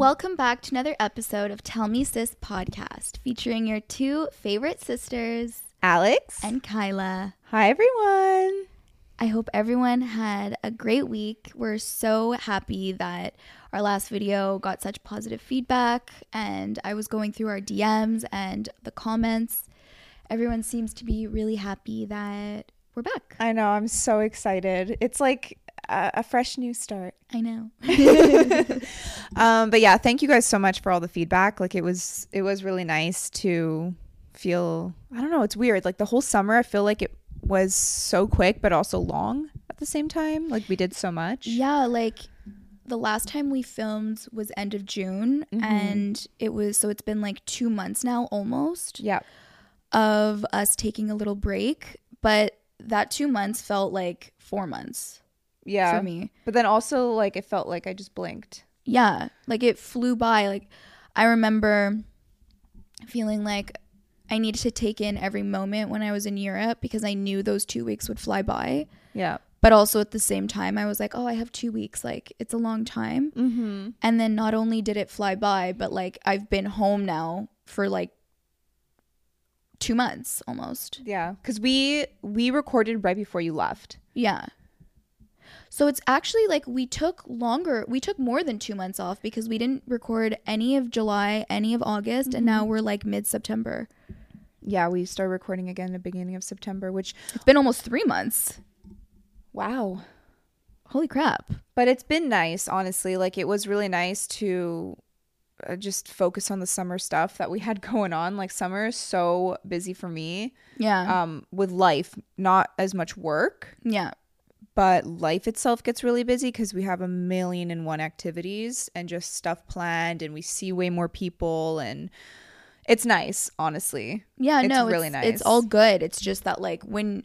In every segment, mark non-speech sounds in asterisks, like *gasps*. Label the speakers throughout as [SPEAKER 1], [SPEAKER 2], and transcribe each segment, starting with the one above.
[SPEAKER 1] Welcome back to another episode of Tell Me Sis podcast featuring your two favorite sisters,
[SPEAKER 2] Alex.
[SPEAKER 1] and Kyla.
[SPEAKER 2] Hi, everyone.
[SPEAKER 1] I hope everyone had a great week. We're so happy that our last video got such positive feedback, and I was going through our DMs and the comments. Everyone seems to be really happy that we're back.
[SPEAKER 2] I know. I'm so excited. It's like a, a fresh new start.
[SPEAKER 1] I know. *laughs* *laughs*
[SPEAKER 2] Um, but yeah, thank you guys so much for all the feedback. Like it was, it was really nice to feel. I don't know. It's weird. Like the whole summer, I feel like it was so quick, but also long at the same time. Like we did so much.
[SPEAKER 1] Yeah, like the last time we filmed was end of June,
[SPEAKER 2] Mhm.
[SPEAKER 1] and it was so it's been like two months now almost
[SPEAKER 2] Yeah.
[SPEAKER 1] of us taking a little break, but that two months felt like four months
[SPEAKER 2] Yeah.
[SPEAKER 1] for me.
[SPEAKER 2] But then also, like, it felt like I just blinked.
[SPEAKER 1] Yeah, like it flew by. Like I remember feeling like I needed to take in every moment when I was in Europe because I knew those two weeks would fly by.
[SPEAKER 2] Yeah.
[SPEAKER 1] But also at the same time, I was like, oh, I have two weeks. Like, it's a long time.
[SPEAKER 2] Mm-hmm.
[SPEAKER 1] And then not only did it fly by, but like I've been home now for like two months almost.
[SPEAKER 2] Yeah. Because we we recorded right before you left.
[SPEAKER 1] Yeah. So it's actually like we took longer, we took more than two months off because we didn't record any of July, any of August, and now we're like mid September.
[SPEAKER 2] Yeah, we started recording again the beginning of September, which
[SPEAKER 1] It's been almost three months.
[SPEAKER 2] wow.
[SPEAKER 1] Holy crap.
[SPEAKER 2] But it's been nice, honestly. Like it was really nice to uh, just focus on the summer stuff that we had *laughs* going on. Like summer is so busy for me
[SPEAKER 1] Yeah.
[SPEAKER 2] um with life, not as much work,
[SPEAKER 1] yeah.
[SPEAKER 2] But life itself gets really busy because we have a million and one activities and just stuff planned and we see way more people and it's nice, honestly.
[SPEAKER 1] Yeah,
[SPEAKER 2] It's
[SPEAKER 1] no,
[SPEAKER 2] really
[SPEAKER 1] it's,
[SPEAKER 2] nice.
[SPEAKER 1] It's all good. It's just that like when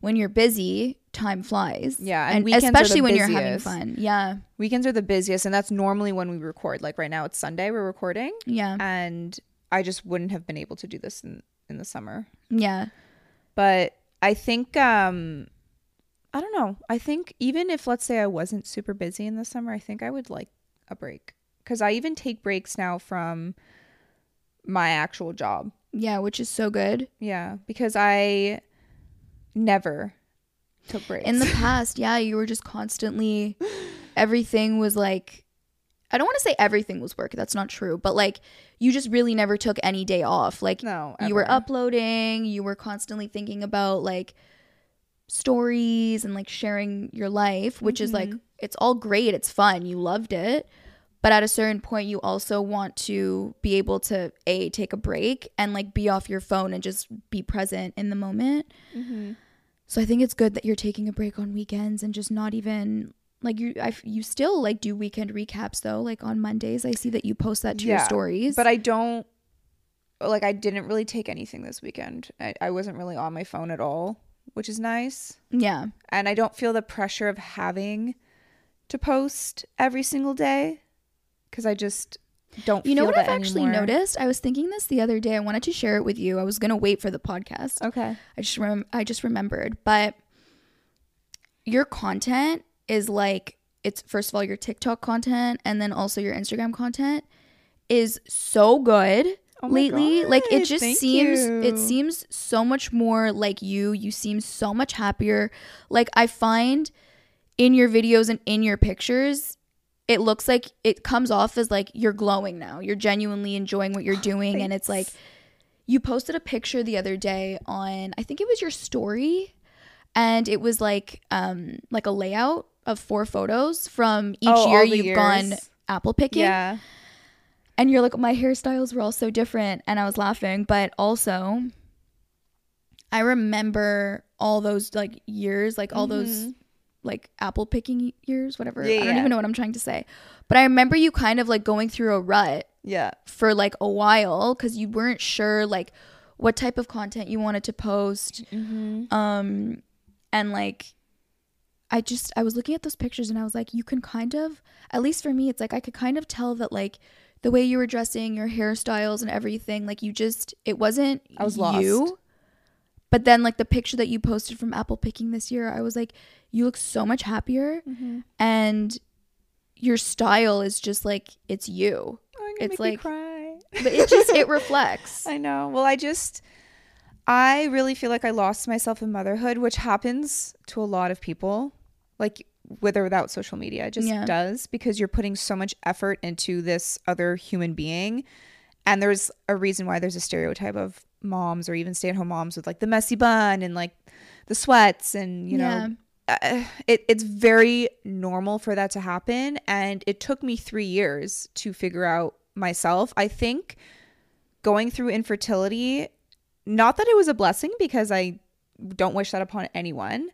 [SPEAKER 1] when you're busy, time flies.
[SPEAKER 2] Yeah, and
[SPEAKER 1] and, especially when you're having fun. Yeah,
[SPEAKER 2] Weekends are the busiest and that's normally when we record. Like right now it's Sunday we're recording
[SPEAKER 1] yeah,
[SPEAKER 2] and I just wouldn't have been able to do this in in the summer.
[SPEAKER 1] yeah,
[SPEAKER 2] but I think um I don't know. I think even if let's say I wasn't super busy in the summer, I think I would like a break cuz I even take breaks now from my actual job.
[SPEAKER 1] yeah. Which is so good.
[SPEAKER 2] Yeah, because I never took breaks.
[SPEAKER 1] In the *laughs* past, yeah, you were just constantly. Everything was like. I don't want to say everything was work. That's not true. But like, you just really never took any day off. Like,
[SPEAKER 2] no,
[SPEAKER 1] you were uploading. You were constantly thinking about like stories and like sharing your life, which is like
[SPEAKER 2] Mhm.
[SPEAKER 1] it's all great. It's fun. You loved it. But at a certain point you also want to be able to a take a break and like be off your phone and just be present in the moment.
[SPEAKER 2] Mhm.
[SPEAKER 1] So I think it's good that you're taking a break on weekends and just not even like you I, you still like do weekend recaps though like on Mondays. I see that you post that to your stories.
[SPEAKER 2] But I don't like I didn't really take anything this weekend. I, I wasn't really on my phone at all, which is nice.
[SPEAKER 1] yeah.
[SPEAKER 2] and I don't feel the pressure of having to post every single day because I just don't.
[SPEAKER 1] You know what I've actually
[SPEAKER 2] anymore.
[SPEAKER 1] noticed? I was thinking this the other day. I wanted to share it with you. I was gonna wait for the podcast.
[SPEAKER 2] Okay.
[SPEAKER 1] I just rem- I just remembered, but your content is like it's first of all your TikTok content and then also your Instagram content is so good
[SPEAKER 2] Oh
[SPEAKER 1] lately. Like it just seems
[SPEAKER 2] you.
[SPEAKER 1] it seems so much more like you. You seem so much happier. Like I find in your videos and in your pictures it looks like it comes off as like you're glowing now. You're genuinely enjoying what you're doing and it's like you posted a picture the other day on I think it was your story and it was like um like a layout of four photos from each
[SPEAKER 2] Oh,
[SPEAKER 1] year you've gone apple picking
[SPEAKER 2] Yeah.
[SPEAKER 1] And you're like my hairstyles were all so different and I was laughing but also I remember all those like years like all those
[SPEAKER 2] Mhm.
[SPEAKER 1] like apple picking years whatever
[SPEAKER 2] Yeah,
[SPEAKER 1] I don't
[SPEAKER 2] yeah.
[SPEAKER 1] even know what I'm trying to say but I remember you kind of like going through a rut
[SPEAKER 2] Yeah.
[SPEAKER 1] for like a while because you weren't sure like what type of content you wanted to post
[SPEAKER 2] Mm-hmm.
[SPEAKER 1] um and like i just i was looking at those pictures and i was like you can kind of at least for me it's like i could kind of tell that like the way you were dressing your hairstyles and everything like you just it wasn't
[SPEAKER 2] I was
[SPEAKER 1] you
[SPEAKER 2] lost.
[SPEAKER 1] but then like the picture that you posted from apple picking this year i was like you look so much happier
[SPEAKER 2] Mm-hmm.
[SPEAKER 1] and your style is just like it's you.
[SPEAKER 2] Oh,
[SPEAKER 1] It's like-
[SPEAKER 2] cry.
[SPEAKER 1] But it just it *laughs* reflects.
[SPEAKER 2] I know. Well, I just, I really feel like I lost myself in motherhood, which happens to a lot of people, like with or without social media. It just
[SPEAKER 1] Yeah.
[SPEAKER 2] does because you're putting so much effort into this other human being. And there's a reason why there's a stereotype of moms or even stay at home moms with like the messy bun and like the sweats and, you know, uh, it, it's very normal for that to happen. And it took me three years to figure out myself. I think going through infertility, not that it was a blessing because I don't wish that upon anyone,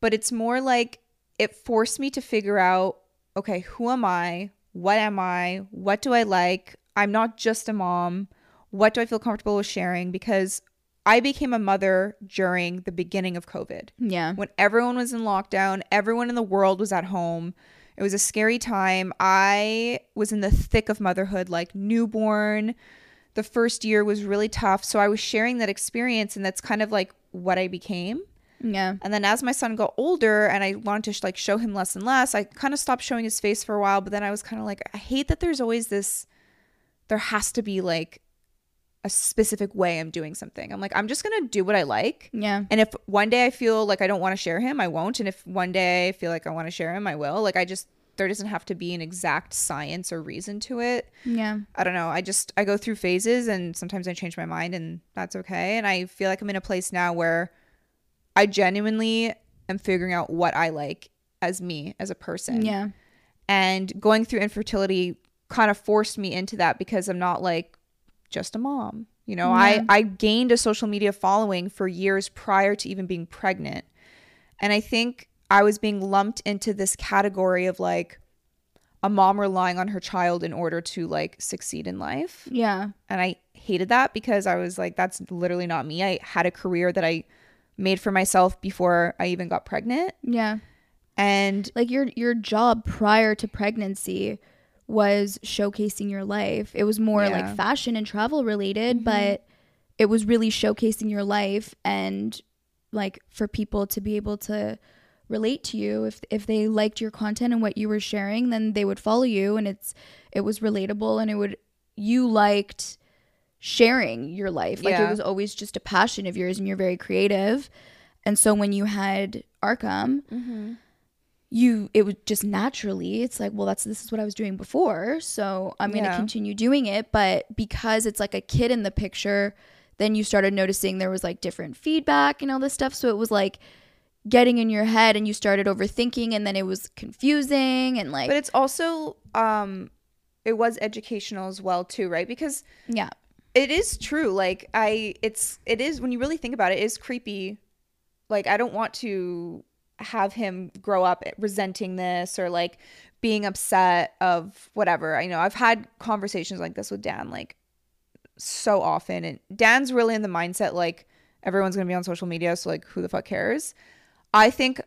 [SPEAKER 2] but it's more like it forced me to figure out okay, who am I? What am I? What do I like? I'm not just a mom. What do I feel comfortable with sharing? Because I became a mother during the beginning of COVID
[SPEAKER 1] Yeah.
[SPEAKER 2] when everyone was in lockdown, everyone in the world was at home. It was a scary time. I was in the thick of motherhood, like newborn. The first year was really tough. So I was sharing that experience, and that's kind of like what I became.
[SPEAKER 1] Yeah.
[SPEAKER 2] And then as my son got older and I wanted to sh- like show him less and less, I kind of stopped showing his face for a while, but then I was kind of like I hate that there's always this there has to be like a specific way I'm doing something. I'm like I'm just going to do what I like.
[SPEAKER 1] Yeah.
[SPEAKER 2] And if one day I feel like I don't want to share him, I won't. And if one day I feel like I want to share him, I will. Like I just there doesn't have to be an exact science or reason to it.
[SPEAKER 1] Yeah.
[SPEAKER 2] I don't know. I just I go through phases and sometimes I change my mind and that's okay. And I feel like I'm in a place now where I genuinely am figuring out what I like as me as a person.
[SPEAKER 1] Yeah.
[SPEAKER 2] And going through infertility kind of forced me into that because I'm not like just a mom. You know,
[SPEAKER 1] Yeah.
[SPEAKER 2] I I gained a social media following for years prior to even being pregnant. And I think I was being lumped into this category of like a mom relying on her child in order to like succeed in life.
[SPEAKER 1] Yeah.
[SPEAKER 2] And I hated that because I was like, that's literally not me. I had a career that I made for myself before I even got pregnant.
[SPEAKER 1] Yeah.
[SPEAKER 2] And
[SPEAKER 1] Like your your job prior to pregnancy was showcasing your life. It was more
[SPEAKER 2] Yeah. Mm-hmm.
[SPEAKER 1] like fashion and travel related, but it was really showcasing your life and like for people to be able to relate to you if if they liked your content and what you were sharing then they would follow you and it's it was relatable and it would you liked sharing your life. Like it was always just a passion of yours and you're very creative. And so when you had arkham you it was just naturally it's like well that's this is what i was doing before. So i'm going to
[SPEAKER 2] Yeah.
[SPEAKER 1] continue doing it but because it's like a kid in the picture then you started noticing there was like different feedback and all this stuff. So it was like getting in your head and you started overthinking and then it was confusing and like
[SPEAKER 2] but it's also um it was educational as well too, right? Because
[SPEAKER 1] yeah
[SPEAKER 2] it is true. Like I it's it is when you really think about it, it is creepy. Like I don't want to have him grow up resenting this or like being upset of whatever. I know I've had conversations like this with Dan like so often and Dan's really in the mindset like everyone's going to be on social media so like who the fuck cares. I think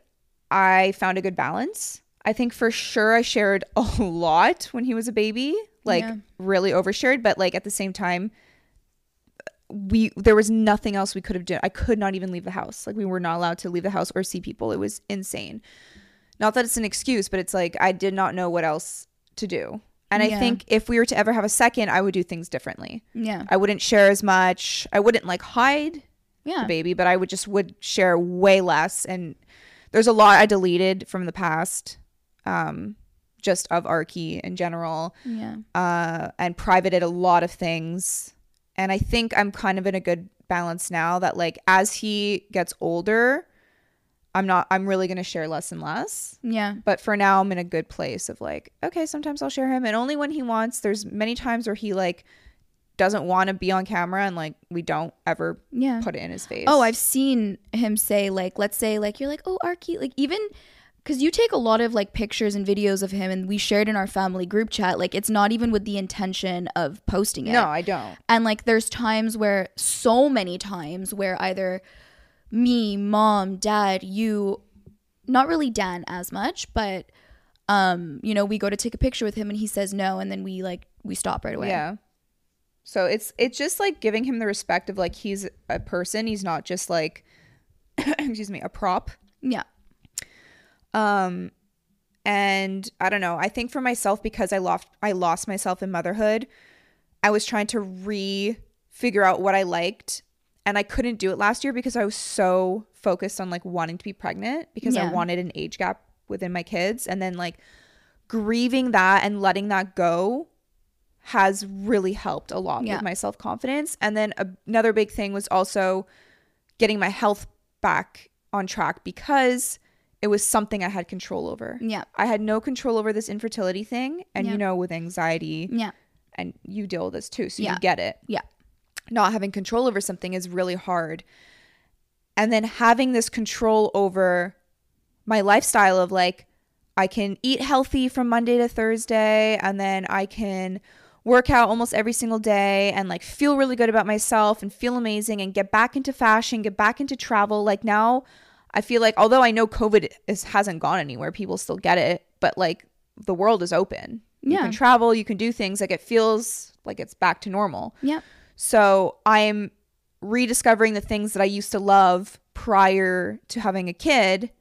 [SPEAKER 2] I found a good balance. I think for sure I shared *laughs* a lot when he was a baby, like
[SPEAKER 1] Yeah.
[SPEAKER 2] really overshared, but like at the same time we there was nothing else we could have done. I could not even leave the house. Like we were not allowed to leave the house or see people. It was insane. Not that it's an excuse, but it's like I did not know what else to do. And I think if we were to ever have a second, I would do things differently.
[SPEAKER 1] yeah
[SPEAKER 2] I wouldn't share as much. I wouldn't like hide
[SPEAKER 1] yeah
[SPEAKER 2] the baby, but I would just would share way less. And there's a lot I deleted from the past, um, just of Arky in general,
[SPEAKER 1] yeah
[SPEAKER 2] uh, and privated a lot of things. And I think I'm kind of in a good balance now that like as he gets older, I'm not. I'm really gonna share less and less.
[SPEAKER 1] yeah
[SPEAKER 2] But for now, I'm in a good place of like, okay, sometimes I'll share him, and only when he wants. There's many times where he like doesn't want to be on camera, and like we don't ever
[SPEAKER 1] yeah
[SPEAKER 2] put it in his face.
[SPEAKER 1] Oh, I've seen him say like, let's say like you're like, oh, Arky, like even because you take a lot of like pictures and videos of him, and we shared in our family group chat. Like it's not even with the intention of posting it.
[SPEAKER 2] no, I don't.
[SPEAKER 1] And like there's times where so many times where either me, mom, dad, you, not really Dan as much, but um, you know, we go to take a picture with him and he says no, and then we like we stop right away.
[SPEAKER 2] Yeah. So it's it's just like giving him the respect of like he's a person. He's not just like *coughs* excuse me, a prop.
[SPEAKER 1] Yeah.
[SPEAKER 2] Um and I don't know. I think for myself because I lost I lost myself in motherhood, I was trying to re figure out what I liked and I couldn't do it last year because I was so focused on like wanting to be pregnant because I wanted an age gap within my kids and then like grieving that and letting that go has really helped a lot
[SPEAKER 1] Yeah.
[SPEAKER 2] with my self-confidence and then a- another big thing was also getting my health back on track because it was something I had control over.
[SPEAKER 1] Yeah.
[SPEAKER 2] I had no control over this infertility thing and
[SPEAKER 1] Yeah.
[SPEAKER 2] you know with anxiety
[SPEAKER 1] Yeah.
[SPEAKER 2] and you deal with this too so
[SPEAKER 1] Yeah.
[SPEAKER 2] you get it
[SPEAKER 1] Yeah.
[SPEAKER 2] not having control over something is really hard. And then having this control over my lifestyle of like, I can eat healthy from Monday to Thursday, and then I can work out almost every single day and like feel really good about myself and feel amazing and get back into fashion, get back into travel. Like now, I feel like although I know COVID is, hasn't gone anywhere, people still get it, but like the world is open. You
[SPEAKER 1] Yeah.
[SPEAKER 2] can travel, you can do things. Like it feels like it's back to normal.
[SPEAKER 1] Yeah.
[SPEAKER 2] So I'm rediscovering the things that I used to love prior to having a kid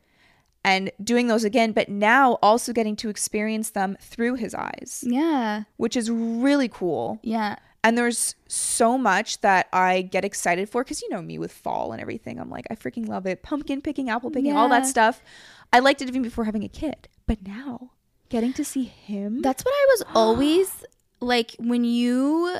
[SPEAKER 2] and doing those again, but now also getting to experience them through his eyes,
[SPEAKER 1] Yeah.
[SPEAKER 2] which is really cool.
[SPEAKER 1] Yeah.
[SPEAKER 2] And there's so much that I get excited for because you know me with fall and everything. I'm like, I freaking love it. Pumpkin picking, apple picking, all that stuff. I liked it even before having a kid. But now getting to see him.
[SPEAKER 1] That's what I was *gasps* always like when you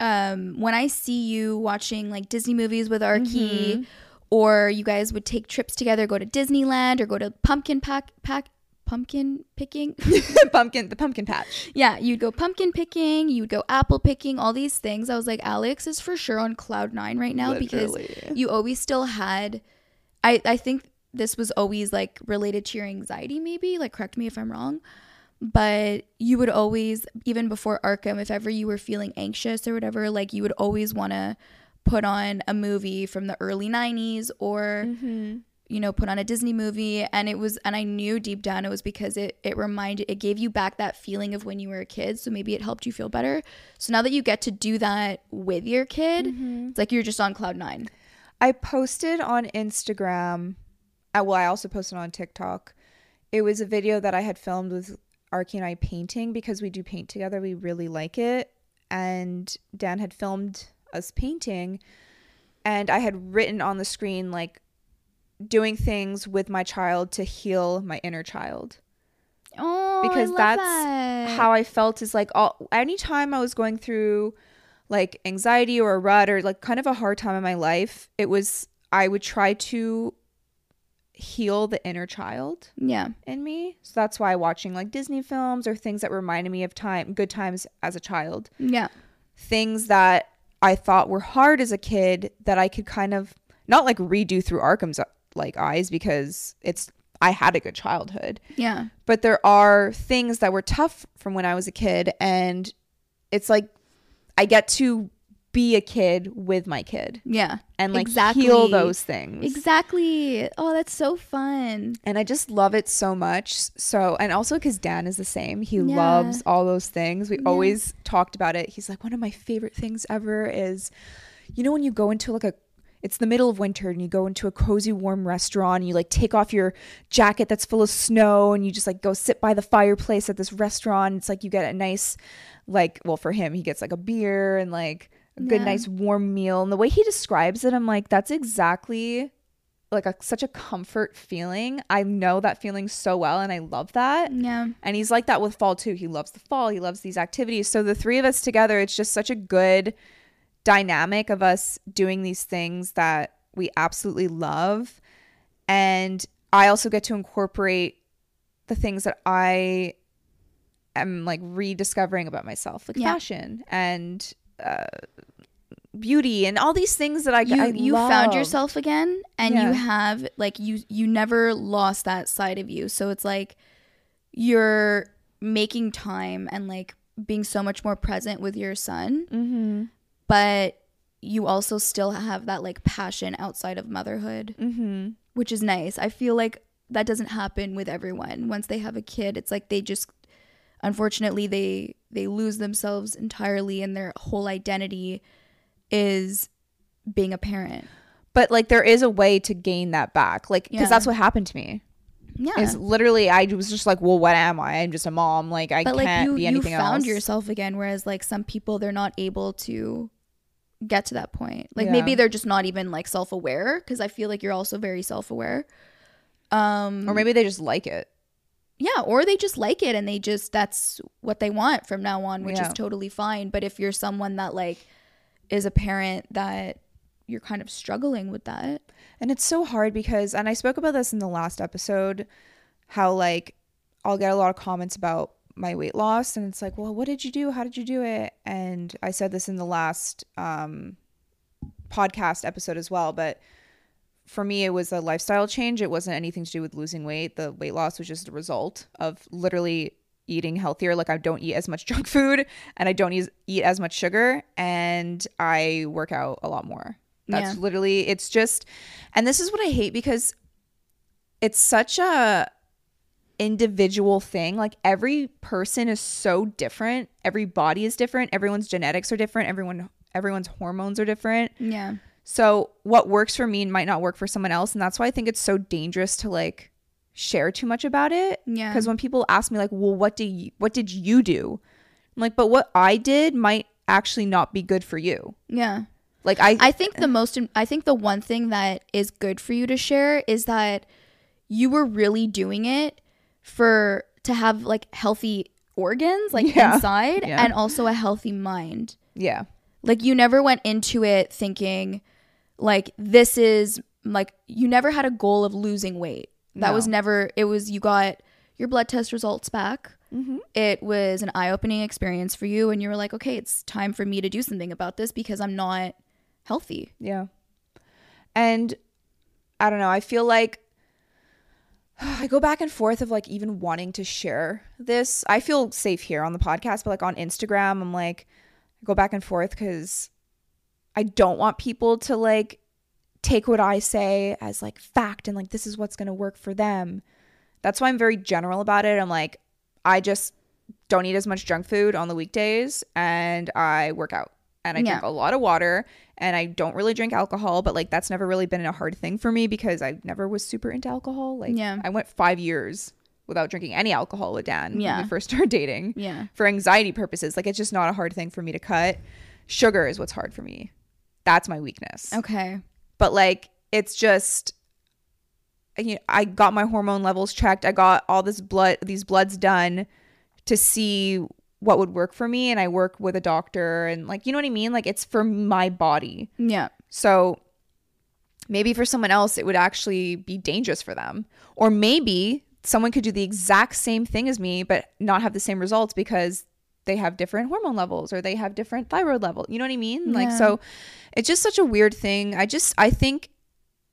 [SPEAKER 1] um when I see you watching like Disney movies with Arky
[SPEAKER 2] Mm-hmm.
[SPEAKER 1] or you guys would take trips together, go to Disneyland or go to pumpkin pack pack pumpkin picking. *laughs*
[SPEAKER 2] pumpkin, the pumpkin patch.
[SPEAKER 1] yeah, you'd go pumpkin picking, you'd go apple picking, all these things. I was like, Alex is for sure on cloud nine right now
[SPEAKER 2] Literally.
[SPEAKER 1] because you always still had I I think this was always like related to your anxiety maybe, like correct me if I'm wrong. But you would always even before Arkham if ever you were feeling anxious or whatever, like you would always want to put on a movie from the early 90s or mm-hmm. You know put on a disney movie and it was and i knew deep down it was because it it reminded it gave you back that feeling of when you were a kid so maybe it helped you feel better so now that you get to do that with your kid it's like you're just on cloud nine
[SPEAKER 2] I posted on Instagram. Uh, well, I also posted on TikTok. It was a video that I had filmed with Arky and I painting because we do paint together. We really like it. And Dan had filmed us painting. And I had written on the screen, like, doing things with my child to heal my inner child.
[SPEAKER 1] oh
[SPEAKER 2] Because that's
[SPEAKER 1] that.
[SPEAKER 2] How I felt is like, all, anytime I was going through like anxiety or a rut or like kind of a hard time in my life, it was, I would try to heal the inner child
[SPEAKER 1] yeah
[SPEAKER 2] in me. So that's why watching like Disney films or things that reminded me of time, good times as a child,
[SPEAKER 1] yeah
[SPEAKER 2] things that I thought were hard as a kid that I could kind of not like redo through Arkham's like eyes because it's I had a good childhood
[SPEAKER 1] yeah
[SPEAKER 2] but there are things that were tough from when I was a kid and it's like I get to be a kid with my kid
[SPEAKER 1] yeah
[SPEAKER 2] and like
[SPEAKER 1] Exactly.
[SPEAKER 2] heal those things.
[SPEAKER 1] exactly oh that's so fun
[SPEAKER 2] And I just love it so much. So, and also because Dan is the same. He
[SPEAKER 1] Yeah.
[SPEAKER 2] loves all those things. We
[SPEAKER 1] Yeah.
[SPEAKER 2] always talked about it. He's like, one of my favorite things ever is, you know, when you go into like a, it's the middle of winter and you go into a cozy, warm restaurant and you like take off your jacket that's full of snow and you just like go sit by the fireplace at this restaurant. It's like you get a nice, like, well, for him, he gets like a beer and like a good,
[SPEAKER 1] Yeah.
[SPEAKER 2] nice, warm meal. And the way he describes it, I'm like, that's exactly like a, such a comfort feeling. I know that feeling so well and I love that.
[SPEAKER 1] yeah
[SPEAKER 2] And he's like that with fall too. He loves the fall, he loves these activities. So the three of us together, it's just such a good dynamic of us doing these things that we absolutely love. And I also get to incorporate the things that I am like rediscovering about myself, like
[SPEAKER 1] Yeah.
[SPEAKER 2] fashion and uh, beauty and all these things that I
[SPEAKER 1] you
[SPEAKER 2] I
[SPEAKER 1] you found yourself again and
[SPEAKER 2] Yeah.
[SPEAKER 1] you have like you you never lost that side of you so it's like you're making time and like being so much more present with your son
[SPEAKER 2] Mm-hmm.
[SPEAKER 1] But you also still have that like passion outside of motherhood
[SPEAKER 2] Mm-hmm.
[SPEAKER 1] which is nice i feel like that doesn't happen with everyone once they have a kid it's like they just unfortunately they they lose themselves entirely and their whole identity is being a parent
[SPEAKER 2] But like there is a way to gain that back. Like because
[SPEAKER 1] Yeah.
[SPEAKER 2] that's what happened to me.
[SPEAKER 1] Yeah.
[SPEAKER 2] Is literally I was just like, well, what am I? I'm just a mom. Like I
[SPEAKER 1] but like
[SPEAKER 2] can't
[SPEAKER 1] you,
[SPEAKER 2] be
[SPEAKER 1] you
[SPEAKER 2] anything
[SPEAKER 1] found
[SPEAKER 2] else.
[SPEAKER 1] yourself again whereas like some people they're not able to get to that point like
[SPEAKER 2] Yeah.
[SPEAKER 1] maybe they're just not even like self-aware because i feel like you're also very self-aware um
[SPEAKER 2] or maybe they just like it.
[SPEAKER 1] yeah or they just like it and they just that's what they want from now on which
[SPEAKER 2] Yeah.
[SPEAKER 1] is totally fine but if you're someone that like is a parent that you're kind of struggling with that
[SPEAKER 2] And it's so hard because, and I spoke about this in the last episode, how like I'll get a lot of comments about my weight loss, and it's like, well, what did you do? How did you do it? And I said this in the last um, podcast episode as well, but for me, it was a lifestyle change. It wasn't anything to do with losing weight. The weight loss was just a result of literally eating healthier. Like I don't eat as much *laughs* junk food and I don't eat, eat as much sugar and I work out a lot more. That's
[SPEAKER 1] Yeah.
[SPEAKER 2] literally it's just and this is what I hate because it's such a individual thing. Like every person is so different. Every body is different. Everyone's genetics are different. Everyone everyone's hormones are different.
[SPEAKER 1] yeah
[SPEAKER 2] So what works for me might not work for someone else, and that's why I think it's so dangerous to like share too much about it.
[SPEAKER 1] Yeah.
[SPEAKER 2] Because when people ask me like, "Well, what do you, what did you do?" I'm like, "But what I did might actually not be good for you."
[SPEAKER 1] yeah
[SPEAKER 2] Like I,
[SPEAKER 1] I think the most I think the one thing that is good for you to share is that you were really doing it for to have like healthy organs like
[SPEAKER 2] Yeah.
[SPEAKER 1] inside
[SPEAKER 2] Yeah.
[SPEAKER 1] and also a healthy mind.
[SPEAKER 2] yeah,
[SPEAKER 1] Like you never went into it thinking like this is like you never had a goal of losing weight. That
[SPEAKER 2] No.
[SPEAKER 1] was never it was you got your blood test results back.
[SPEAKER 2] Mm-hmm.
[SPEAKER 1] It was an eye-opening experience for you and you were like, "Okay, it's time for me to do something about this because I'm not healthy."
[SPEAKER 2] yeah. And I don't know. I feel like *sighs* I go back and forth of like even wanting to share this. I feel safe here on the podcast, but like on Instagram, I'm like, I go back and forth because I don't want people to like take what I say as like fact and like this is what's going to work for them. That's why I'm very general about it. I'm like, I just don't eat as much junk food on the weekdays and I work out and I drink a lot of water and I don't really drink alcohol, but like that's never really been a hard thing for me because I never was super into alcohol. Like
[SPEAKER 1] Yeah.
[SPEAKER 2] I went five years without drinking any alcohol with Dan
[SPEAKER 1] Yeah.
[SPEAKER 2] when we first *laughs* started dating
[SPEAKER 1] Yeah.
[SPEAKER 2] for anxiety purposes. Like it's just not a hard thing for me to cut. Sugar is what's hard for me. That's my weakness.
[SPEAKER 1] Okay.
[SPEAKER 2] But like it's just you know, I got my hormone levels checked. I got all this blood these bloods done to see what would work for me and I work with a doctor and like you know what I mean? Like it's for my body.
[SPEAKER 1] Yeah.
[SPEAKER 2] So maybe for someone else it would actually be dangerous for them. Or maybe someone could do the exact same thing as me but not have the same results because they have different hormone levels or they have different thyroid level. You know what I mean? Like so it's just such a weird thing. I just I think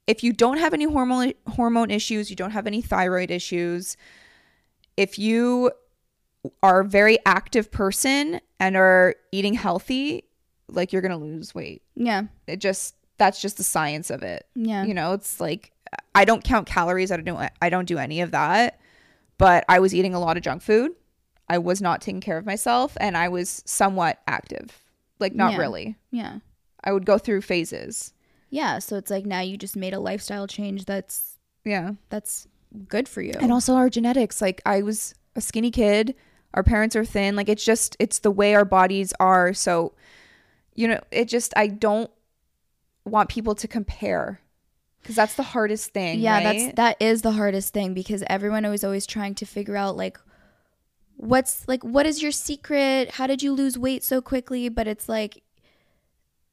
[SPEAKER 2] if you don't have any hormone hormone issues, you don't have any thyroid issues, if you are a very active person and are eating healthy, like you're going to lose weight
[SPEAKER 1] Yeah.
[SPEAKER 2] it just that's just the science of it
[SPEAKER 1] Yeah.
[SPEAKER 2] you know it's like i don't count calories i don't do, i don't do any of that but i was eating a lot of junk food i was not taking care of myself and i was somewhat active like not
[SPEAKER 1] Yeah.
[SPEAKER 2] really
[SPEAKER 1] Yeah.
[SPEAKER 2] i would go through phases
[SPEAKER 1] Yeah. So it's like now you just made a lifestyle change that's
[SPEAKER 2] yeah
[SPEAKER 1] that's good for you.
[SPEAKER 2] and also our genetics like i was a skinny kid our parents are thin like it's just it's the way our bodies are so you know it just i don't want people to compare because that's the hardest thing
[SPEAKER 1] yeah,
[SPEAKER 2] right?
[SPEAKER 1] that's that is the hardest thing because everyone is always trying to figure out like what's like what is your secret? How did you lose weight so quickly? But it's like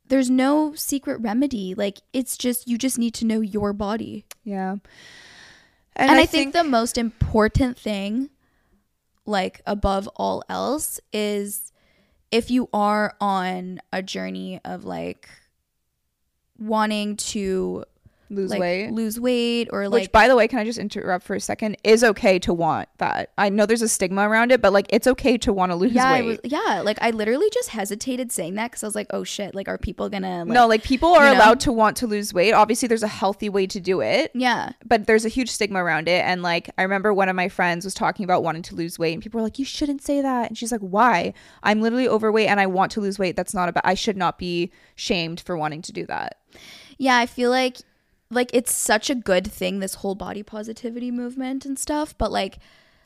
[SPEAKER 1] there's no secret remedy. Like it's just you just need to know your body.
[SPEAKER 2] Yeah.
[SPEAKER 1] And, I, think, the most important thing, like above all else, is if you are on a journey of like wanting to
[SPEAKER 2] lose
[SPEAKER 1] like
[SPEAKER 2] weight.
[SPEAKER 1] lose weight or like Which,
[SPEAKER 2] by the way, can I just interrupt for a second? Is okay to want that. I know there's a stigma around it, but like it's okay to want to lose
[SPEAKER 1] yeah,
[SPEAKER 2] weight.
[SPEAKER 1] was, yeah, like I literally just hesitated saying that because I was like, oh shit, like are people gonna like,
[SPEAKER 2] no, like people are
[SPEAKER 1] you know?
[SPEAKER 2] allowed to want to lose weight. Obviously, there's a healthy way to do it,
[SPEAKER 1] yeah,
[SPEAKER 2] but there's a huge stigma around it. And like, I remember one of my friends was talking about wanting to lose weight, and people were like, "You shouldn't say that." And she's like, "Why? I'm literally overweight and I want to lose weight. That's not about. I should not be shamed for wanting to do that."
[SPEAKER 1] yeah, I feel like like it's such a good thing this whole body positivity movement and stuff, but like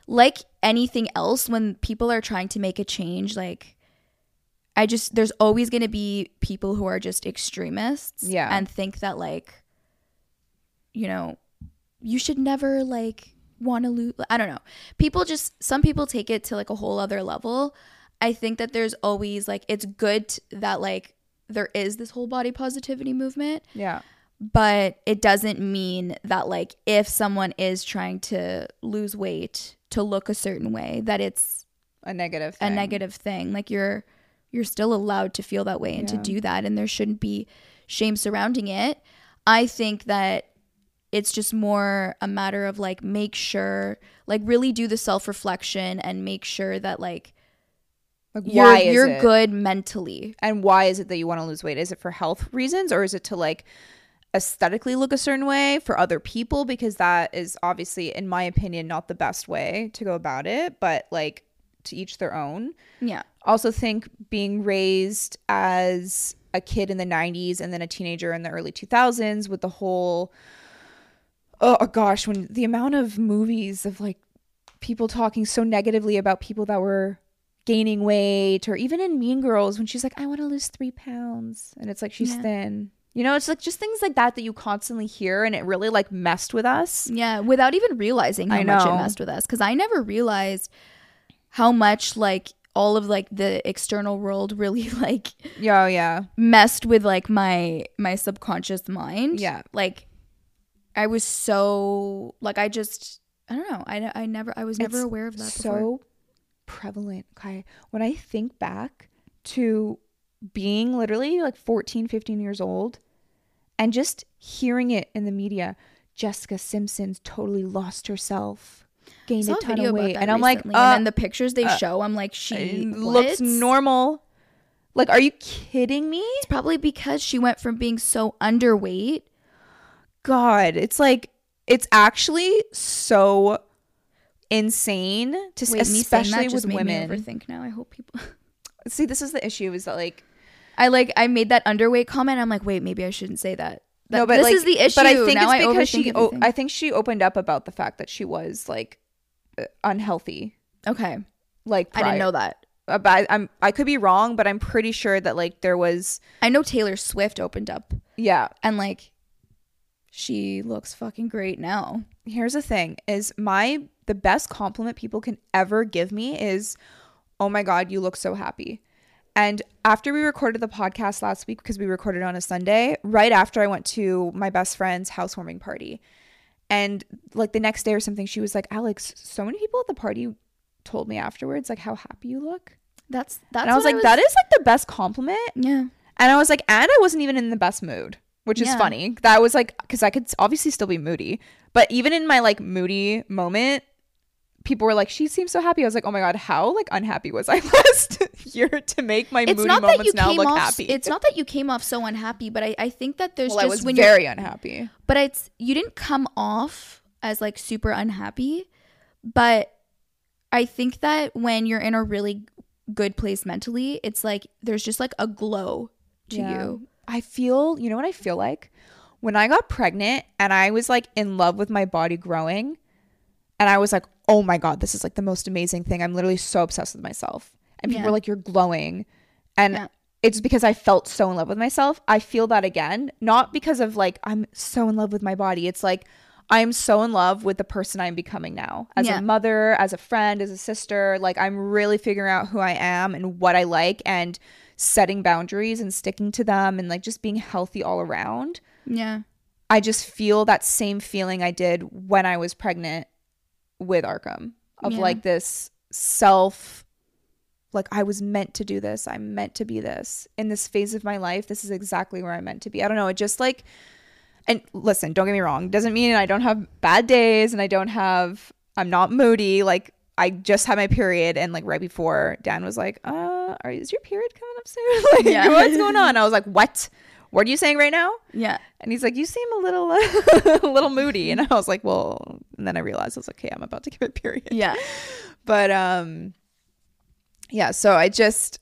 [SPEAKER 1] like anything else when people are trying to make a change like I just there's always going to be people who are just extremists
[SPEAKER 2] Yeah.
[SPEAKER 1] and think that like you know you should never like want to lose I don't know. People just some people take it to like a whole other level. I think that there's always like it's good that like there is this whole body positivity movement,
[SPEAKER 2] Yeah.
[SPEAKER 1] But it doesn't mean that like if someone is trying to lose weight to look a certain way that it's
[SPEAKER 2] A negative.
[SPEAKER 1] a
[SPEAKER 2] thing.
[SPEAKER 1] negative thing. Like you're you're still allowed to feel that way and to do that and there shouldn't be shame surrounding it. I think that it's just more a matter of like make sure like really do the self-reflection and make sure that like
[SPEAKER 2] Like
[SPEAKER 1] you're
[SPEAKER 2] why
[SPEAKER 1] you're
[SPEAKER 2] it?
[SPEAKER 1] good mentally.
[SPEAKER 2] And why is it that you want to lose weight? Is it for health reasons or is it to like aesthetically look a certain way for other people? Because that is obviously, in my opinion, not the best way to go about it, but like to each their own.
[SPEAKER 1] Yeah.
[SPEAKER 2] Also, think being raised as a kid in the 90s and then a teenager in the early 2000s with the whole, oh, oh gosh, when the amount of movies of like people talking so negatively about people that were gaining weight or even in mean girls when she's like i want to lose three pounds and it's like she's
[SPEAKER 1] Yeah.
[SPEAKER 2] thin you know it's like just things like that that you constantly hear and it really like messed with us
[SPEAKER 1] Yeah, without even realizing how much it messed with us cuz I never realized how much like all of like the external world *laughs* really like
[SPEAKER 2] yeah oh, yeah
[SPEAKER 1] messed with like my my subconscious mind.
[SPEAKER 2] Yeah.
[SPEAKER 1] Like I was so like I just I don't know. I, I never I was never
[SPEAKER 2] It's
[SPEAKER 1] aware of that
[SPEAKER 2] so
[SPEAKER 1] before.
[SPEAKER 2] prevalent okay when i think back to being literally like 14 15 years old and just hearing it in the media jessica simpson's totally lost herself gained a ton of weight and i'm like uh,
[SPEAKER 1] and then the pictures they
[SPEAKER 2] uh,
[SPEAKER 1] show, I'm like, she
[SPEAKER 2] looks normal like are you kidding me
[SPEAKER 1] It's probably because she went from being so underweight.
[SPEAKER 2] god it's like it's actually so insane to
[SPEAKER 1] Wait,
[SPEAKER 2] especially with women
[SPEAKER 1] me overthink now. I hope people.
[SPEAKER 2] see this is the issue is that like
[SPEAKER 1] I like I made that underweight comment. I'm like, wait, maybe I shouldn't say that. That-
[SPEAKER 2] no, but
[SPEAKER 1] this
[SPEAKER 2] like,
[SPEAKER 1] is the issue.
[SPEAKER 2] But I think
[SPEAKER 1] now
[SPEAKER 2] it's because
[SPEAKER 1] overthink
[SPEAKER 2] she.
[SPEAKER 1] Everything.
[SPEAKER 2] I think she opened up about the fact that she was like uh, unhealthy.
[SPEAKER 1] okay,
[SPEAKER 2] Like
[SPEAKER 1] I didn't know that.
[SPEAKER 2] Uh, but I, I'm I could be wrong, but I'm pretty sure that like there was
[SPEAKER 1] I know Taylor Swift opened up
[SPEAKER 2] yeah.
[SPEAKER 1] and like she looks fucking great now.
[SPEAKER 2] Here's the thing: is my the best compliment people can ever give me is, "Oh my god, you look so happy." And after we recorded the podcast last week, because we recorded on a Sunday, right after I went to my best friend's housewarming party, and like the next day or something, she was like, "Alex, so many people at the party told me afterwards like how happy you look."
[SPEAKER 1] That's that's.
[SPEAKER 2] and I was like, "That is like the best compliment."
[SPEAKER 1] yeah.
[SPEAKER 2] And I was like, and I wasn't even in the best mood, which is
[SPEAKER 1] Yeah.
[SPEAKER 2] funny. That was like, because I could obviously still be moody, but even in my like moody moment, people were like, she seems so happy. I was like, oh my god, how like unhappy was I *laughs* last year to make my
[SPEAKER 1] It's
[SPEAKER 2] moody
[SPEAKER 1] not that
[SPEAKER 2] moments
[SPEAKER 1] you
[SPEAKER 2] now
[SPEAKER 1] came
[SPEAKER 2] look
[SPEAKER 1] off.
[SPEAKER 2] happy?
[SPEAKER 1] It's not that you came off so unhappy, but I, I think that there's
[SPEAKER 2] well, I
[SPEAKER 1] just
[SPEAKER 2] was
[SPEAKER 1] when you're
[SPEAKER 2] very unhappy.
[SPEAKER 1] but it's you didn't come off as like super unhappy but i think that when you're in a really good place mentally it's like there's just like a glow to
[SPEAKER 2] Yeah.
[SPEAKER 1] you
[SPEAKER 2] I feel, you know what I feel like? When I got pregnant and I was like in love with my body growing, and I was like, oh my God, this is like the most amazing thing. I'm literally so obsessed with myself. And people
[SPEAKER 1] Yeah.
[SPEAKER 2] were like, you're glowing. And
[SPEAKER 1] Yeah.
[SPEAKER 2] it's because I felt so in love with myself. I feel that again, not because of like, I'm so in love with my body. It's like, I'm so in love with the person I'm becoming now as
[SPEAKER 1] Yeah.
[SPEAKER 2] a mother, as a friend, as a sister. Like, I'm really figuring out who I am and what I like and setting boundaries and sticking to them and like just being healthy all around.
[SPEAKER 1] yeah
[SPEAKER 2] I just feel that same feeling I did when I was pregnant with Arkham of
[SPEAKER 1] Yeah.
[SPEAKER 2] like this self like I was meant to do this. I'm meant to be this. In this phase of my life, this is exactly where I'm meant to be. I don't know, it just like and listen, don't get me wrong, doesn't mean I don't have bad days and I don't have I'm not moody like I just had my period and like right before Dan was like, "Uh, are is your period coming up soon? *laughs* like
[SPEAKER 1] Yeah.
[SPEAKER 2] what's going on?" I was like, "What? What are you saying right now?"
[SPEAKER 1] yeah
[SPEAKER 2] And he's like, "You seem a little, *laughs* a little moody." And I was like, "Well," and then I realized I was like, "Okay, I'm about to give a period."
[SPEAKER 1] yeah *laughs*
[SPEAKER 2] But um, yeah. So I just,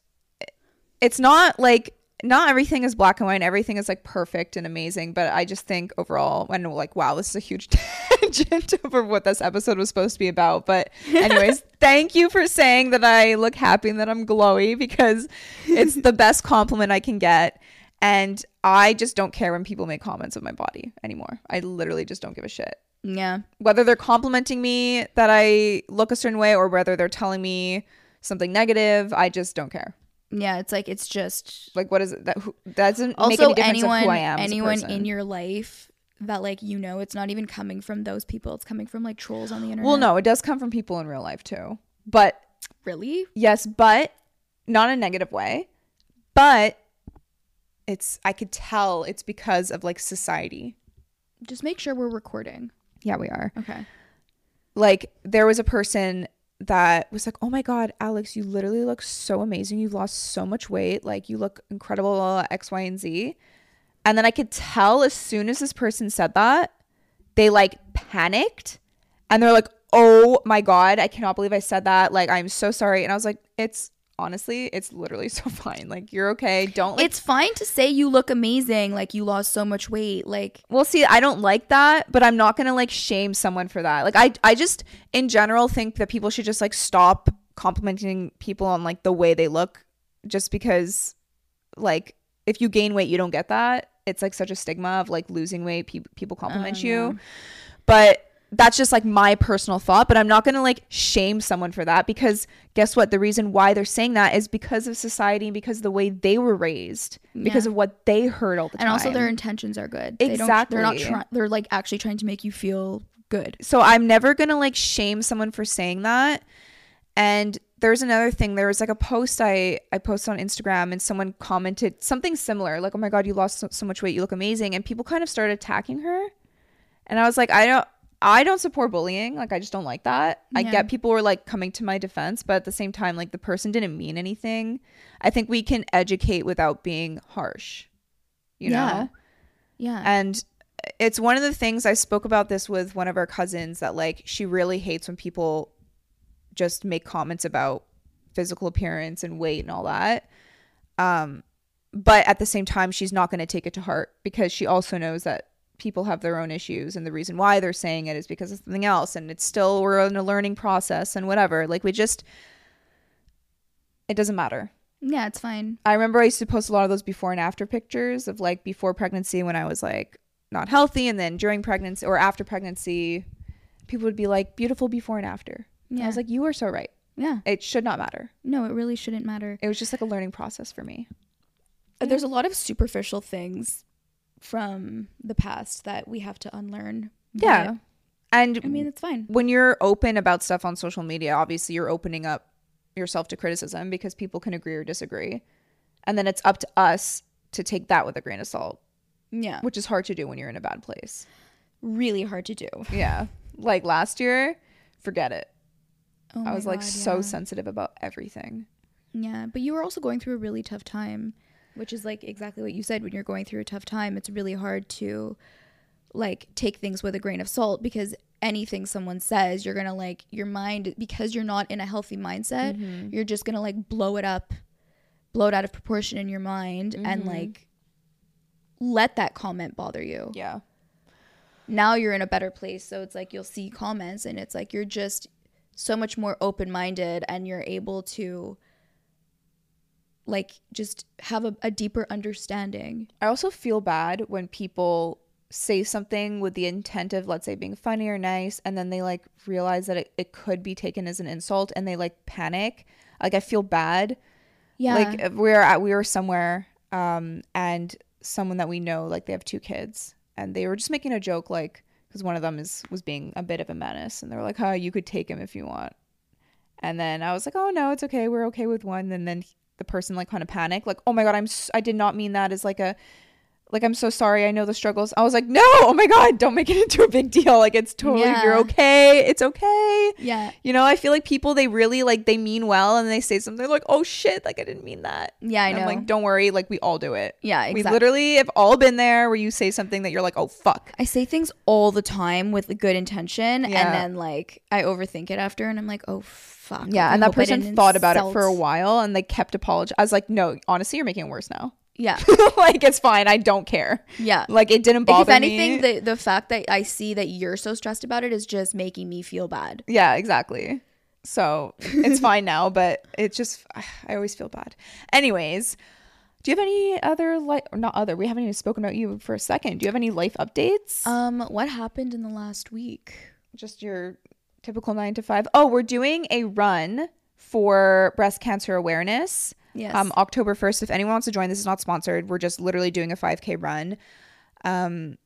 [SPEAKER 2] it's not like not everything is black and white. Everything is like perfect and amazing. But I just think overall, and like, wow, this is a huge *laughs* tangent over what this episode was supposed to be about. But, anyways, thank you for saying that I look happy and that I'm glowy because it's the best compliment I can get. And I just don't care when people make comments of my body anymore. I literally just don't give a shit.
[SPEAKER 1] Yeah.
[SPEAKER 2] Whether they're complimenting me that I look a certain way or whether they're telling me something negative, I just don't care.
[SPEAKER 1] Yeah, it's like it's just
[SPEAKER 2] Like, what is it that who, that doesn't make
[SPEAKER 1] also
[SPEAKER 2] any difference
[SPEAKER 1] anyone
[SPEAKER 2] of who I am?
[SPEAKER 1] anyone in your life that like you know it's not even coming from those people. It's coming from like trolls on the internet.
[SPEAKER 2] Well, no, it does come from people in real life too. But
[SPEAKER 1] Really?
[SPEAKER 2] yes, but not in a negative way. But it's I could tell it's because of like society.
[SPEAKER 1] Just make sure we're recording.
[SPEAKER 2] Yeah, we are.
[SPEAKER 1] Okay.
[SPEAKER 2] Like there was a person that was like, "Oh my god, Alex, you literally look so amazing. You've lost so much weight. Like you look incredible X, Y, and Z." And then I could tell as soon as this person said that, they like panicked and they're like, "Oh my god, I cannot believe I said that. Like I'm so sorry." And I was like, "It's honestly, it's literally *laughs* so fine. Like you're okay. Don't like
[SPEAKER 1] It's fine to say you look amazing, like you lost so much weight. Like
[SPEAKER 2] Well, see, I don't like that, but I'm not gonna like shame someone for that. Like, I, I just in general think that people should just like stop complimenting people on like the way they look, just because, like, if you gain weight, you don't get that. It's like such a stigma of like losing weight. Pe- people compliment
[SPEAKER 1] Oh,
[SPEAKER 2] you, but that's just like my personal thought. But I'm not gonna like shame someone for that because guess what? The reason why they're saying that is because of society and because of the way they were raised, because of what they heard all the time.
[SPEAKER 1] and also their intentions are good. They don't- they're not
[SPEAKER 2] Exactly.
[SPEAKER 1] trying they're like actually trying to make you feel good.
[SPEAKER 2] so I'm never gonna like shame someone for saying that. And there's another thing. There was like a post I I posted on Instagram, and someone commented something similar, like, "Oh my god, you lost so, so much weight. You look amazing." And people kind of started attacking her, and I was like, I don't. I don't support bullying. Like I just don't like that. I get people were like coming to my defense, but at the same time like the person didn't mean anything. I think we can educate without being harsh. You
[SPEAKER 1] Yeah.
[SPEAKER 2] know?
[SPEAKER 1] Yeah.
[SPEAKER 2] And it's one of the things I spoke about this with one of our cousins that like she really hates when people just make comments about physical appearance and weight and all that. Um but at the same time she's not going to take it to heart because she also knows that people have their own issues and the reason why they're saying it is because of something else and it's still we're in a learning process and whatever. Like we just it doesn't matter.
[SPEAKER 1] yeah, it's fine.
[SPEAKER 2] I remember I used to post a lot of those before and after pictures of like before pregnancy when I was like not healthy and then during pregnancy or after pregnancy people would be like beautiful before and after. And
[SPEAKER 1] Yeah.
[SPEAKER 2] I was like you are so right.
[SPEAKER 1] Yeah.
[SPEAKER 2] It should not matter.
[SPEAKER 1] No, it really shouldn't matter.
[SPEAKER 2] It was just like a learning process for me.
[SPEAKER 1] Uh, There's a lot of superficial things from the past that we have to unlearn.
[SPEAKER 2] Yeah. And
[SPEAKER 1] I mean, it's fine.
[SPEAKER 2] when you're open about stuff on social media, obviously you're opening up yourself to criticism because people can agree or disagree. And then it's up to us to take that with a grain of salt,
[SPEAKER 1] Yeah.
[SPEAKER 2] which is hard to do when you're in a bad place.
[SPEAKER 1] Really hard to do.
[SPEAKER 2] Yeah. Like last year, forget it.
[SPEAKER 1] Oh
[SPEAKER 2] I was like
[SPEAKER 1] God,
[SPEAKER 2] so
[SPEAKER 1] yeah.
[SPEAKER 2] sensitive about everything.
[SPEAKER 1] Yeah, but you were also going through a really tough time, which is like exactly what you said. When you're going through a tough time, it's really hard to like take things with a grain of salt because anything someone says, you're gonna like your mind because you're not in a healthy mindset,
[SPEAKER 2] Mm-hmm.
[SPEAKER 1] you're just gonna like blow it up, blow it out of proportion in your mind, and
[SPEAKER 2] Mm-hmm.
[SPEAKER 1] like let that comment bother you.
[SPEAKER 2] Yeah.
[SPEAKER 1] Now you're in a better place, so it's like you'll see comments, and it's like you're just so much more open minded, and you're able to like just have a, a deeper understanding.
[SPEAKER 2] I also feel bad when people say something with the intent of, let's say, being funny or nice, and then they like realize that it, it could be taken as an insult and they like panic. Like, I feel bad.
[SPEAKER 1] Yeah.
[SPEAKER 2] Like, we're at, we were somewhere, um, and someone that we know, like, they have two kids, and they were just making a joke, like, because one of them is was being a bit of a menace, and they were like, "Oh, you could take him if you want." And then I was like, "Oh no, it's okay. We're okay with one." And then the person like kind of panic like, "Oh my god, I'm s- I did not mean that as like a like I'm so sorry. I know the struggles." I was like, "No, oh my god, don't make it into a big deal. Like it's totally you're okay. It's okay."
[SPEAKER 1] yeah.
[SPEAKER 2] You know, I feel like people they really like they mean well and they say something like, "Oh shit, like I didn't mean that."
[SPEAKER 1] Yeah, I
[SPEAKER 2] And
[SPEAKER 1] know.
[SPEAKER 2] I'm like, "Don't worry, like we all do it."
[SPEAKER 1] yeah,
[SPEAKER 2] We literally have all been there where you say something that you're like, "Oh fuck."
[SPEAKER 1] I say things all the time with good intention,
[SPEAKER 2] Yeah.
[SPEAKER 1] and then like I overthink it after, and I'm like, oh fuck.
[SPEAKER 2] Yeah,
[SPEAKER 1] I
[SPEAKER 2] and that person thought about it for a while and they kept apologizing. I was like, "No, honestly, you're making it worse now."
[SPEAKER 1] Yeah. *laughs*
[SPEAKER 2] like it's fine. I don't care.
[SPEAKER 1] Yeah.
[SPEAKER 2] Like it didn't
[SPEAKER 1] Like,
[SPEAKER 2] bother
[SPEAKER 1] if anything,
[SPEAKER 2] me.
[SPEAKER 1] the the fact that I see that you're so stressed about it is just making me feel bad.
[SPEAKER 2] yeah, exactly. So it's *laughs* fine now, but it's just I always feel bad. Anyways, do you have any other like or not other? We haven't even spoken about you for a second. Do you have any life updates?
[SPEAKER 1] Um, what happened in the last week?
[SPEAKER 2] just your typical nine to five. Oh, we're doing a run for breast cancer awareness.
[SPEAKER 1] Yes.
[SPEAKER 2] Um, October 1st. If anyone wants to join, this is not sponsored. We're just literally doing a 5K run. Um,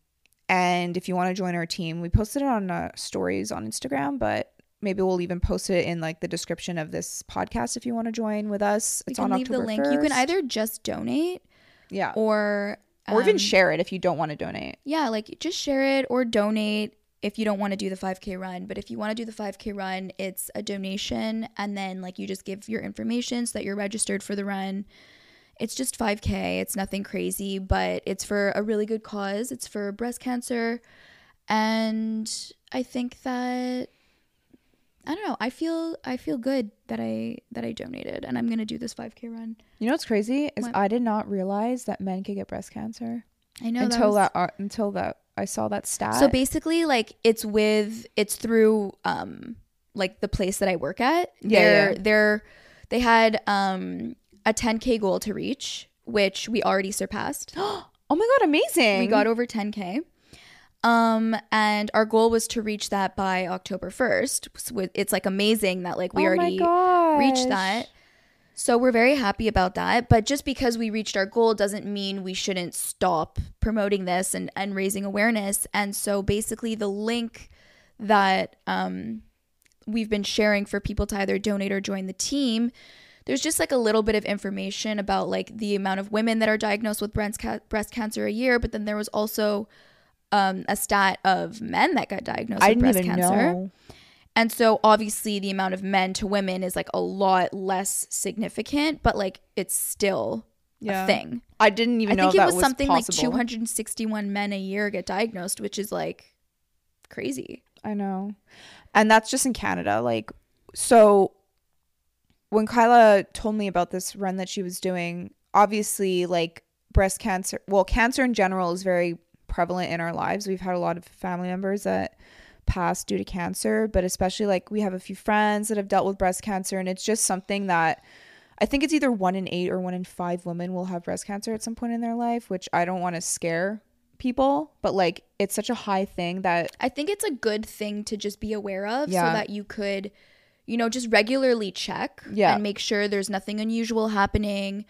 [SPEAKER 2] and if you want to join our team, we posted it on uh, stories on Instagram, but maybe we'll even post it in like the description of this podcast if you want to join with us. It's on
[SPEAKER 1] leave
[SPEAKER 2] October
[SPEAKER 1] the link. You can either just donate
[SPEAKER 2] yeah,
[SPEAKER 1] or
[SPEAKER 2] or even
[SPEAKER 1] um,
[SPEAKER 2] share it if you don't want to donate.
[SPEAKER 1] yeah, like just share it or donate if you don't want to do the 5k run. But if you want to do the 5k run, it's a donation and then like you just give your information so that you're registered for the run. It's just 5k. It's nothing crazy, but it's for a really good cause. It's for breast cancer and I think that I don't know. I feel I feel good that I that I donated and I'm going to do this 5k run.
[SPEAKER 2] You know what's crazy is
[SPEAKER 1] What?
[SPEAKER 2] I did not realize that men could get breast cancer
[SPEAKER 1] I know
[SPEAKER 2] until
[SPEAKER 1] was-
[SPEAKER 2] that, uh, until that I saw that stat.
[SPEAKER 1] So basically, like it's with it's through um like the place that I work at.
[SPEAKER 2] Yeah,
[SPEAKER 1] they're
[SPEAKER 2] yeah.
[SPEAKER 1] they're they had um a 10k goal to reach, which we already surpassed. *gasps*
[SPEAKER 2] oh my god, amazing!
[SPEAKER 1] we got over 10k. Um and our goal was to reach that by October 1st. So it's like amazing that like we
[SPEAKER 2] oh
[SPEAKER 1] already reached that. So we're very happy about that. But just because we reached our goal doesn't mean we shouldn't stop promoting this and, and raising awareness. And so basically, the link that um, we've been sharing for people to either donate or join the team, there's just like a little bit of information about like the amount of women that are diagnosed with breast, ca- breast cancer a year. But then there was also um, a stat of men that got diagnosed
[SPEAKER 2] I
[SPEAKER 1] with breast cancer.
[SPEAKER 2] know.
[SPEAKER 1] And so obviously the amount of men to women is like a lot less significant, but like it's still
[SPEAKER 2] Yeah.
[SPEAKER 1] a thing.
[SPEAKER 2] I didn't even know.
[SPEAKER 1] I think it was, something like 261 men a year get diagnosed, which is like crazy.
[SPEAKER 2] I know. And that's just in Canada. Like, so when Kyla told me about this run that she was doing, obviously, like breast cancer, well, cancer in general is very prevalent in our lives. We've had a lot of family members that passed due to cancer, but especially like we have a few friends that have dealt with breast cancer, and it's just something that I think it's either one in eight or one in five women will have breast cancer at some point in their life, which I don't want to scare people, but like it's such a high thing that
[SPEAKER 1] I think it's a good thing to just be aware of
[SPEAKER 2] Yeah.
[SPEAKER 1] so that you could, you know, just regularly check
[SPEAKER 2] Yeah.
[SPEAKER 1] and make sure there's nothing unusual happening.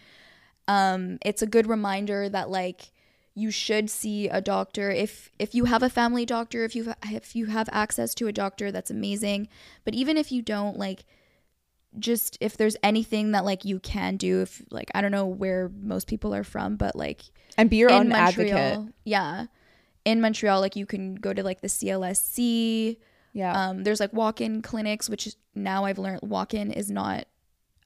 [SPEAKER 1] Um, it's a good reminder that like you should see a doctor if if you have a family doctor, if you if you have access to a doctor, that's amazing. But even if you don't, like just if there's anything that like you can do if like I don't know where most people are from, but like
[SPEAKER 2] and be your
[SPEAKER 1] in
[SPEAKER 2] own
[SPEAKER 1] Montreal,
[SPEAKER 2] advocate.
[SPEAKER 1] yeah. In Montreal, like you can go to like the CLSC.
[SPEAKER 2] Yeah.
[SPEAKER 1] Um, there's like walk-in clinics, which now I've learned walk-in is not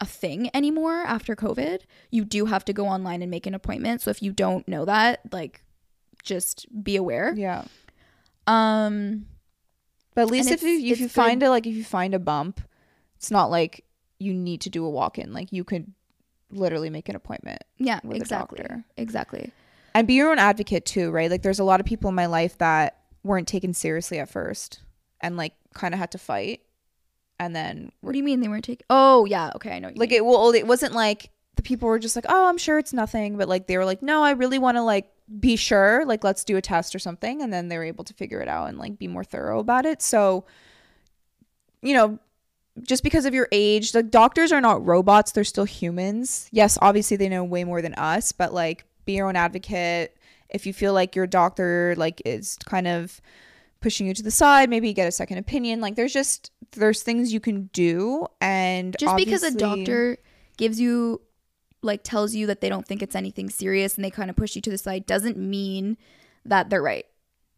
[SPEAKER 1] a thing anymore after COVID. You do have to go online and make an appointment. So if you don't know that, like, just be aware.
[SPEAKER 2] yeah.
[SPEAKER 1] Um,
[SPEAKER 2] But at least if you if you find
[SPEAKER 1] good-
[SPEAKER 2] a like if you find a bump, it's not like you need to do a walk in. Like you could literally make an appointment.
[SPEAKER 1] yeah,
[SPEAKER 2] With a
[SPEAKER 1] exactly,
[SPEAKER 2] doctor.
[SPEAKER 1] exactly.
[SPEAKER 2] And be your own advocate too, right? Like there's a lot of people in my life that weren't taken seriously at first and like kind of had to fight. And then
[SPEAKER 1] What do you mean they weren't taking? Oh yeah, okay, I know.
[SPEAKER 2] Like
[SPEAKER 1] mean.
[SPEAKER 2] it well it wasn't like the people were just like, "Oh, I'm sure it's nothing," but like they were like, "No, I really want to like be sure, like let's do a test or something." And then they were able to figure it out and like be more thorough about it. So you know, just because of your age, the doctors are not robots, they're still humans. Yes, obviously they know way more than us, but like be your own advocate. If you feel like your doctor like is kind of pushing you to the side, maybe you get a second opinion. Like there's just there's things you can do and
[SPEAKER 1] just because a doctor gives you like tells you that they don't think it's anything serious and they kind of push you to the side doesn't mean that they're right.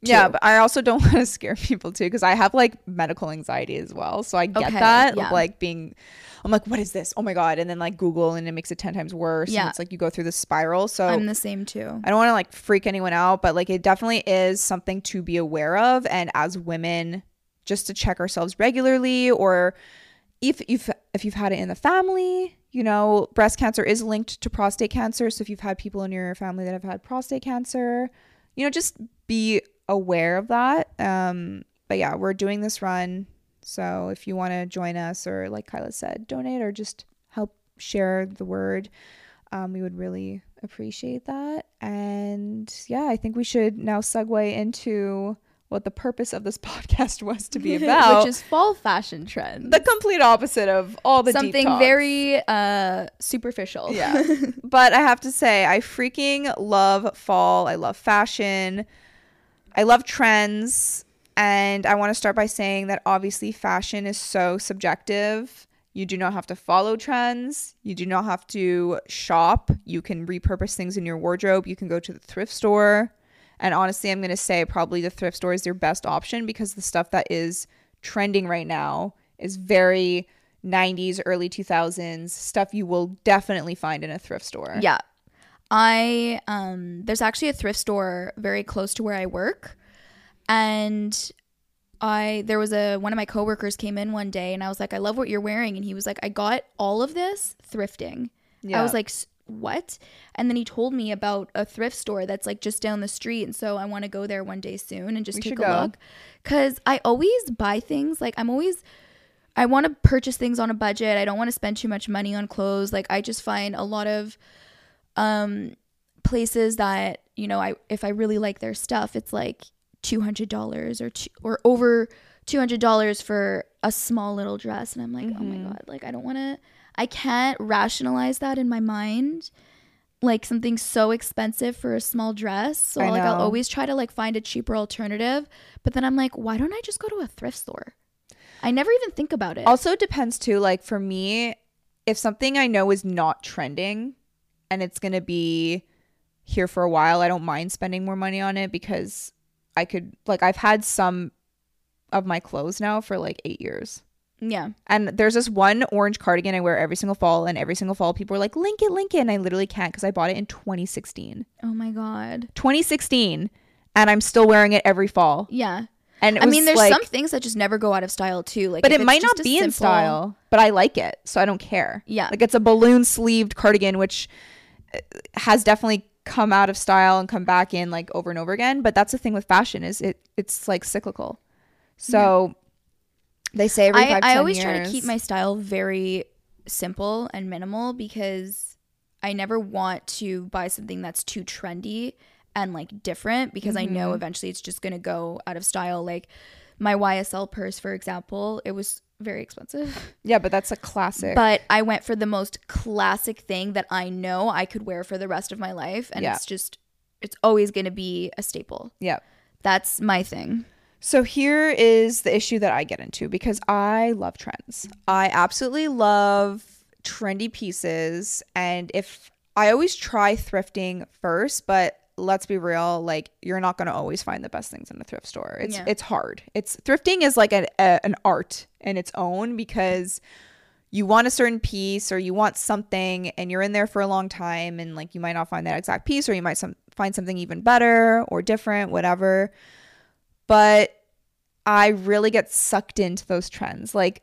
[SPEAKER 2] Yeah, but I also don't *laughs* want to scare people too because I have like medical anxiety as well. So I get
[SPEAKER 1] Okay,
[SPEAKER 2] that
[SPEAKER 1] yeah.
[SPEAKER 2] like being, I'm like, what is this? Oh my god! And then like Google and it makes it ten times worse.
[SPEAKER 1] Yeah.
[SPEAKER 2] and it's like you go through the spiral. So
[SPEAKER 1] I'm the same too.
[SPEAKER 2] I don't want to like freak anyone out, but like it definitely is something to be aware of. And as women, just to check ourselves regularly, or if you've, if you've had it in the family, you know, breast cancer is linked to prostate cancer. So if you've had people in your family that have had prostate cancer, you know, just be aware of that. Um, but yeah, we're doing this run. So if you want to join us or like Kyla said, donate or just help share the word, um, we would really appreciate that. And yeah, I think we should now segue into what the purpose of this *laughs* podcast was to be *laughs* about,
[SPEAKER 1] which is fall fashion trends.
[SPEAKER 2] the complete opposite of all the
[SPEAKER 1] Something very uh, superficial.
[SPEAKER 2] Yeah. *laughs* but I have to say, I freaking love fall. I love fashion. I love trends. And I want to start by saying that obviously fashion is so subjective. You do not have to follow trends. You do not have to shop. You can repurpose things in your wardrobe. You can go to the thrift store. And honestly, I'm going to say probably the thrift store is your best option because the stuff that is trending right now is very 90s, early 2000s stuff you will definitely find in a thrift store.
[SPEAKER 1] Yeah. I um there's actually a thrift store very close to where I work and I there was a one of my coworkers came in one day and I was like I love what you're wearing and he was like I got all of this thrifting. I was like "S- what? And then he told me about a thrift store that's like just down the street and so I want to go there one day soon and just
[SPEAKER 2] We
[SPEAKER 1] take a
[SPEAKER 2] go.
[SPEAKER 1] look cuz I always buy things like I'm always I want to purchase things on a budget. I don't want to spend too much money on clothes. Like I just find a lot of um places that, you know, I if I really like their stuff, it's like $200 or two, or over $200 for a small little dress and I'm like, "Oh my
[SPEAKER 2] Mhm.
[SPEAKER 1] god, like I don't want to I can't rationalize that in my mind." Like something so expensive for a small dress. So
[SPEAKER 2] I
[SPEAKER 1] like I'll always try to like find a cheaper alternative, but then I'm like, why don't I just go to a thrift store? I never even think about it.
[SPEAKER 2] Also, it depends too. Like for me, if something I know is not trending and it's going to be here for a while, I don't mind spending more money on it because I could, like, I've had some of my clothes now for like eight years.
[SPEAKER 1] yeah.
[SPEAKER 2] And there's this one orange cardigan I wear every single fall, and every single fall people are like, link it, link it. And I literally can't because I bought it in 2016.
[SPEAKER 1] Oh my god.
[SPEAKER 2] 2016. And I'm still wearing it every fall.
[SPEAKER 1] Yeah.
[SPEAKER 2] And
[SPEAKER 1] I mean, there's
[SPEAKER 2] like,
[SPEAKER 1] some things that just never go out of style too. Like,
[SPEAKER 2] but it might not be in style, but I like it. So I don't care.
[SPEAKER 1] Yeah.
[SPEAKER 2] Like it's a balloon sleeved cardigan, which has definitely come out of style and come back in like over and over again. But that's the thing with fashion is it it's like cyclical. So they say every
[SPEAKER 1] I,
[SPEAKER 2] five,
[SPEAKER 1] I
[SPEAKER 2] 10
[SPEAKER 1] always try to keep my style very simple and minimal because I never want to buy something that's too trendy and like different because I
[SPEAKER 2] Mm-hmm.
[SPEAKER 1] know eventually it's just going to go out of style. Like my YSL purse, for example, it was very expensive.
[SPEAKER 2] yeah, but that's a classic.
[SPEAKER 1] But I went for the most classic thing that I know I could wear for the rest of my life. And
[SPEAKER 2] Yeah.
[SPEAKER 1] it's just, it's always going to be a staple.
[SPEAKER 2] yeah.
[SPEAKER 1] That's my thing.
[SPEAKER 2] So here is the issue that I get into because I love trends. I absolutely love trendy pieces and if I always try thrifting first, but let's be real, like you're not going to always find the best things in a thrift store. It's
[SPEAKER 1] Yeah.
[SPEAKER 2] it's hard. It's thrifting is like an a, an art in its own because you want a certain piece or you want something and you're in there for a long time and like you might not find that exact piece or you might some, find something even better or different whatever but i really get sucked into those trends like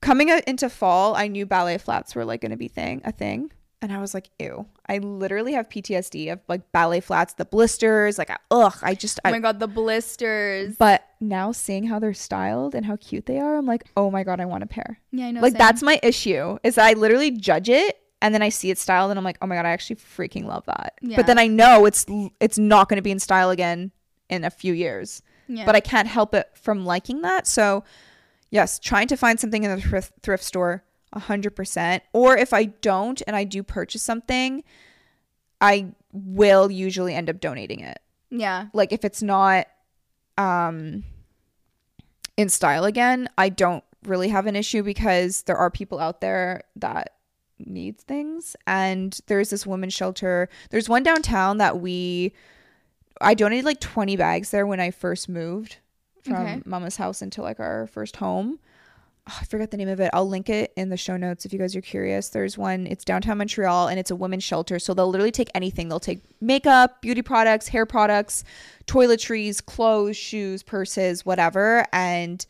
[SPEAKER 2] coming into fall i knew ballet flats were like going to be thing a thing and i was like ew i literally have ptsd of like ballet flats the blisters like ugh i just
[SPEAKER 1] Oh my God, the blisters.
[SPEAKER 2] but now seeing how they're styled and how cute they are i'm like oh my god i want a pair
[SPEAKER 1] Yeah, I know.
[SPEAKER 2] like
[SPEAKER 1] same.
[SPEAKER 2] that's my issue is I literally judge it and then I see it styled and I'm like, oh my god, I actually freaking love that.
[SPEAKER 1] Yeah.
[SPEAKER 2] But then I know it's it's not going to be in style again in a few years.
[SPEAKER 1] Yeah.
[SPEAKER 2] But I can't help it from liking that. So yes, trying to find something in the thrift, thrift store, hundred percent. Or if I don't and I do purchase something, I will usually end up donating it
[SPEAKER 1] yeah.
[SPEAKER 2] like if it's not um in style again i don't really have an issue because there are people out there that needs things and there's this women's shelter there's one downtown that we i donated like 20 bags there when i first moved from
[SPEAKER 1] Okay.
[SPEAKER 2] mama's house into like our first home Oh, I forgot the name of it. I'll link it in the show notes if you guys are curious. There's one, it's downtown Montreal and it's a women's shelter. So they'll literally take anything. They'll take makeup, beauty products, hair products, toiletries, clothes, shoes, purses, whatever. And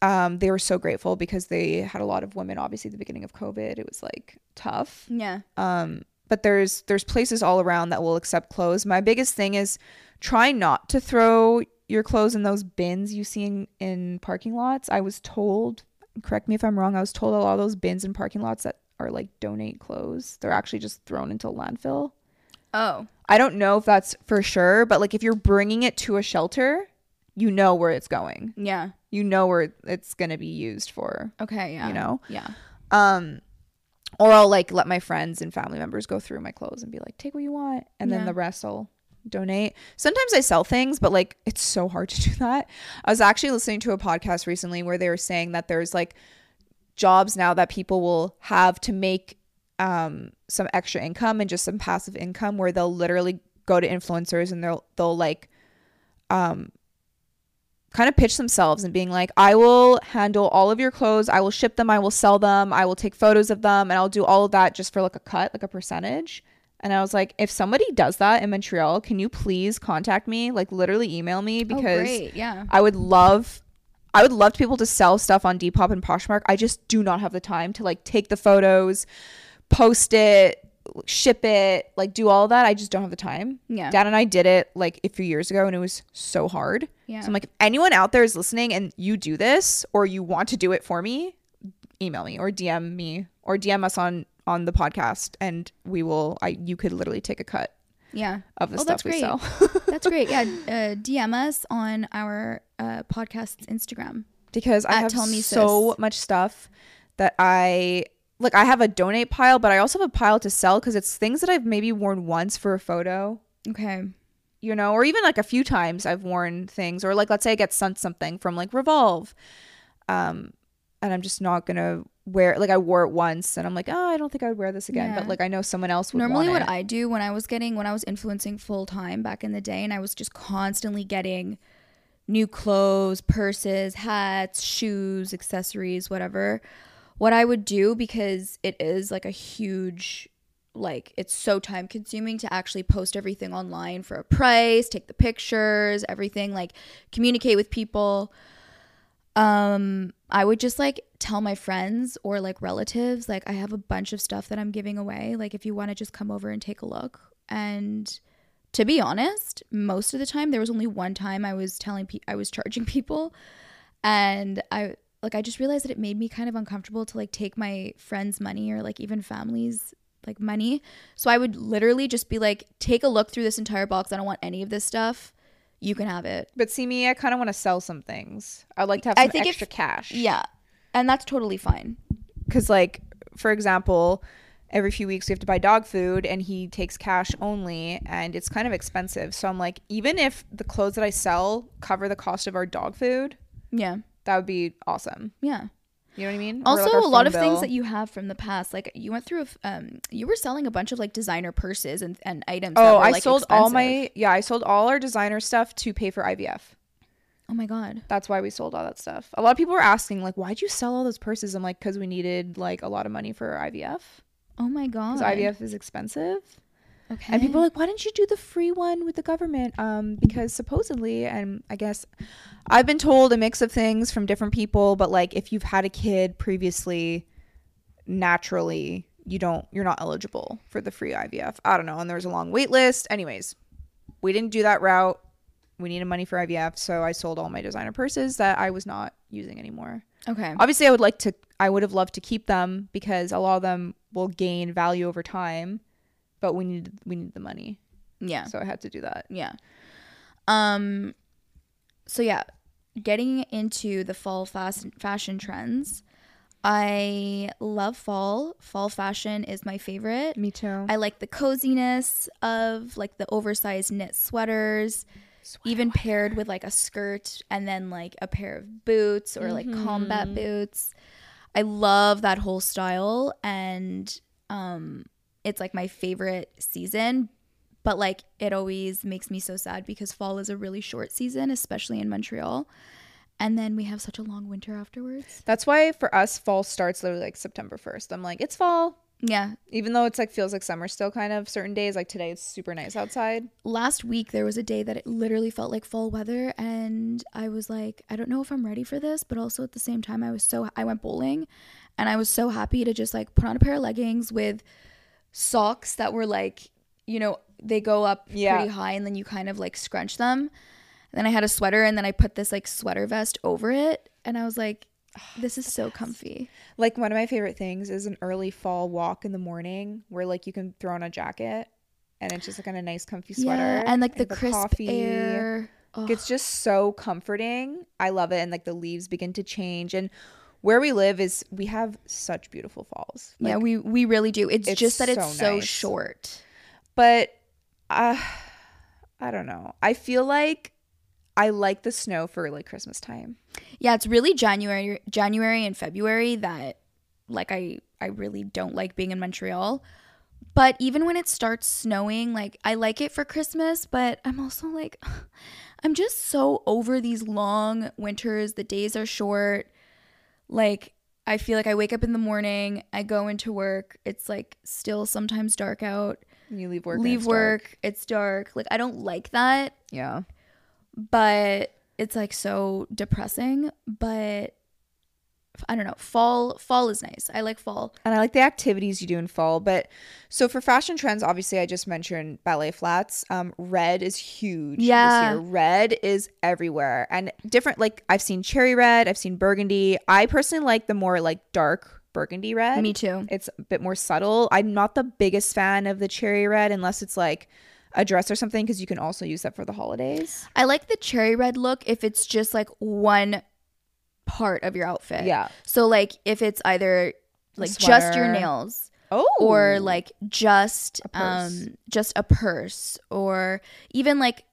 [SPEAKER 2] um, they were so grateful because they had a lot of women. Obviously, at the beginning of COVID, it was like tough.
[SPEAKER 1] Yeah.
[SPEAKER 2] Um, but there's there's places all around that will accept clothes. My biggest thing is try not to throw your clothes in those bins you see in, in parking lots. I was told, correct me if I'm wrong, I was told a lot of those bins in parking lots that are like donate clothes, they're actually just thrown into landfill.
[SPEAKER 1] Oh.
[SPEAKER 2] I don't know if that's for sure, but like if you're bringing it to a shelter, you know where it's going.
[SPEAKER 1] Yeah.
[SPEAKER 2] You know where it's going to be used for,
[SPEAKER 1] Okay. Yeah.
[SPEAKER 2] you know?
[SPEAKER 1] Yeah.
[SPEAKER 2] Um or I'll like let my friends and family members go through my clothes and be like, "Take what you want." And then the rest I'll donate. Sometimes I sell things, but like it's so hard to do that. I was actually listening to a podcast recently where they were saying that there's like jobs now that people will have to make um some extra income and just some passive income where they'll literally go to influencers and they'll they'll like um kind of pitch themselves and being like I will handle all of your clothes, I will ship them, I will sell them, I will take photos of them and I'll do all of that just for like a cut, like a percentage. And I was like, if somebody does that in Montreal, can you please contact me? Like literally email me
[SPEAKER 1] oh,
[SPEAKER 2] because
[SPEAKER 1] great. Yeah.
[SPEAKER 2] I would love I would love to be to sell stuff on Depop and Poshmark. I just do not have the time to like take the photos, post it, ship it, like do all that. I just don't have the time.
[SPEAKER 1] Yeah.
[SPEAKER 2] Dad and I did it like a few years ago and it was so hard.
[SPEAKER 1] Yeah.
[SPEAKER 2] So I'm like, if anyone out there is listening and you do this or you want to do it for me, email me or DM me or DM us on on the podcast and we will I you could literally take a cut
[SPEAKER 1] yeah.
[SPEAKER 2] of the
[SPEAKER 1] Oh,
[SPEAKER 2] stuff
[SPEAKER 1] that's
[SPEAKER 2] we
[SPEAKER 1] great.
[SPEAKER 2] sell. *laughs*
[SPEAKER 1] That's great. Yeah. *laughs* Uh, DM us on our uh, podcast's Instagram.
[SPEAKER 2] because I have
[SPEAKER 1] Tell Me
[SPEAKER 2] so much stuff that I like. I have a donate pile, but I also have a pile to sell because it's things that I've maybe worn once for a photo,
[SPEAKER 1] Okay.
[SPEAKER 2] you know, or even like a few times I've worn things, or like let's say I get sent something from like Revolve, um, and I'm just not gonna wear like I wore it once and I'm like, oh, I don't think I would wear this again,
[SPEAKER 1] Yeah.
[SPEAKER 2] but like I know someone else would.
[SPEAKER 1] Normally, what
[SPEAKER 2] it.
[SPEAKER 1] I do when I was getting, when I was influencing full time back in the day, and I was just constantly getting new clothes, purses, hats, shoes, accessories, whatever. What I would do, because it is like a huge, like, it's so time consuming to actually post everything online for a price, take the pictures, everything, like, communicate with people um i would just like tell my friends or like relatives like i have a bunch of stuff that i'm giving away like if you want to just come over and take a look. And to be honest most of the time there was only one time i was telling pe- i was charging *laughs* people. And i like i just realized that it made me kind of uncomfortable to like take my friends money or like even families like money. So i would literally just be like take a look through this entire box. I don't want any of this stuff. You can have it.
[SPEAKER 2] But see me, I kind of want to sell some things. I'd like to have
[SPEAKER 1] I
[SPEAKER 2] some
[SPEAKER 1] think if-
[SPEAKER 2] extra cash.
[SPEAKER 1] yeah and that's totally fine.
[SPEAKER 2] Because like for example every few weeks we have to buy dog food and he takes cash only and it's kind of expensive. So i'm like even if the clothes that i sell cover the cost of our dog food
[SPEAKER 1] yeah.
[SPEAKER 2] that would be awesome.
[SPEAKER 1] Yeah.
[SPEAKER 2] You know what i mean?
[SPEAKER 1] Also
[SPEAKER 2] like,
[SPEAKER 1] a lot of things that you have from the past like you went through a um you were selling a bunch of like designer purses and, and items that
[SPEAKER 2] oh
[SPEAKER 1] were,
[SPEAKER 2] i
[SPEAKER 1] like,
[SPEAKER 2] sold all my yeah i sold all our designer stuff to pay for ivf
[SPEAKER 1] oh my god
[SPEAKER 2] that's why we sold all that stuff a lot of people were asking like why'd you sell all those purses i'm like because we needed like a lot of money for ivf
[SPEAKER 1] oh my god
[SPEAKER 2] because ivf is expensive
[SPEAKER 1] okay
[SPEAKER 2] And people are like, why didn't you do the free one with the government? Um, because supposedly, and I guess I've been told a mix of things from different people, but like if you've had a kid previously, naturally you don't you're not eligible for the free IVF. I don't know, and there's a long wait list. Anyways, we didn't do that route. We needed money for IVF, so I sold all my designer purses that I was not using anymore.
[SPEAKER 1] okay
[SPEAKER 2] Obviously, I would like to I would have loved to keep them because a lot of them will gain value over time, but we needed we needed the money.
[SPEAKER 1] yeah
[SPEAKER 2] So I had to do that.
[SPEAKER 1] yeah um so yeah getting into the fall fast fashion trends i love fall fall fashion is my favorite
[SPEAKER 2] Me too.
[SPEAKER 1] I like the coziness of like the oversized knit sweaters, even paired with like a skirt and then like a pair of boots or like combat boots. I love that whole style and um it's like my favorite season, but like it always makes me so sad because fall is a really short season, especially in Montreal. And then we have such a long winter afterwards.
[SPEAKER 2] That's why for us, fall starts literally like September 1st. I'm like, it's fall.
[SPEAKER 1] Yeah.
[SPEAKER 2] Even though it's like feels like summer still kind of certain days, like today it's super nice outside.
[SPEAKER 1] Last week there was a day that it literally felt like fall weather and I was like, I don't know if I'm ready for this, but also at the same time I was so I went bowling and I was so happy to just like put on a pair of leggings with socks that were like, you know, they go up
[SPEAKER 2] Yeah.
[SPEAKER 1] pretty high and then you kind of like scrunch them. And then I had a sweater and then I put this like sweater vest over it and I was like, *sighs* this is so comfy.
[SPEAKER 2] Like one of my favorite things is an early fall walk in the morning where like you can throw on a jacket and it's just like on a nice comfy sweater
[SPEAKER 1] Yeah, and like the crisp
[SPEAKER 2] coffee.
[SPEAKER 1] air. Ugh.
[SPEAKER 2] It's just so comforting. I love it and like the leaves begin to change and where we live is we have such beautiful falls.
[SPEAKER 1] yeah, we we really do. It's,
[SPEAKER 2] it's
[SPEAKER 1] just that it's
[SPEAKER 2] so
[SPEAKER 1] so
[SPEAKER 2] nice.
[SPEAKER 1] short.
[SPEAKER 2] but uh I don't know. I feel like I like the snow for like Christmas time.
[SPEAKER 1] Yeah, it's really January January and February that like I I really don't like being in Montreal. But even when it starts snowing, like I like it for Christmas, but I'm also like *sighs* I'm just so over these long winters. The days are short. Like I feel like I wake up in the morning, I go into work, it's like still sometimes dark out.
[SPEAKER 2] You leave work.
[SPEAKER 1] Leave
[SPEAKER 2] it's dark.
[SPEAKER 1] work, it's dark. Like I don't like that
[SPEAKER 2] Yeah.
[SPEAKER 1] But it's like so depressing but i don't know fall fall is nice i like fall
[SPEAKER 2] And I like the activities you do in fall. But so for fashion trends, obviously I just mentioned ballet flats. Um, red is huge
[SPEAKER 1] Yeah.
[SPEAKER 2] this year. Red is everywhere. And different like I've seen cherry red, I've seen burgundy. I personally like the more like dark burgundy red.
[SPEAKER 1] me too
[SPEAKER 2] It's a bit more subtle. I'm not the biggest fan of the cherry red unless it's like a dress or something because you can also use that for the holidays.
[SPEAKER 1] i like the cherry red look if it's just like one part of your outfit
[SPEAKER 2] Yeah.
[SPEAKER 1] so like if it's either like just your nails
[SPEAKER 2] Oh.
[SPEAKER 1] or like just um just a purse or even like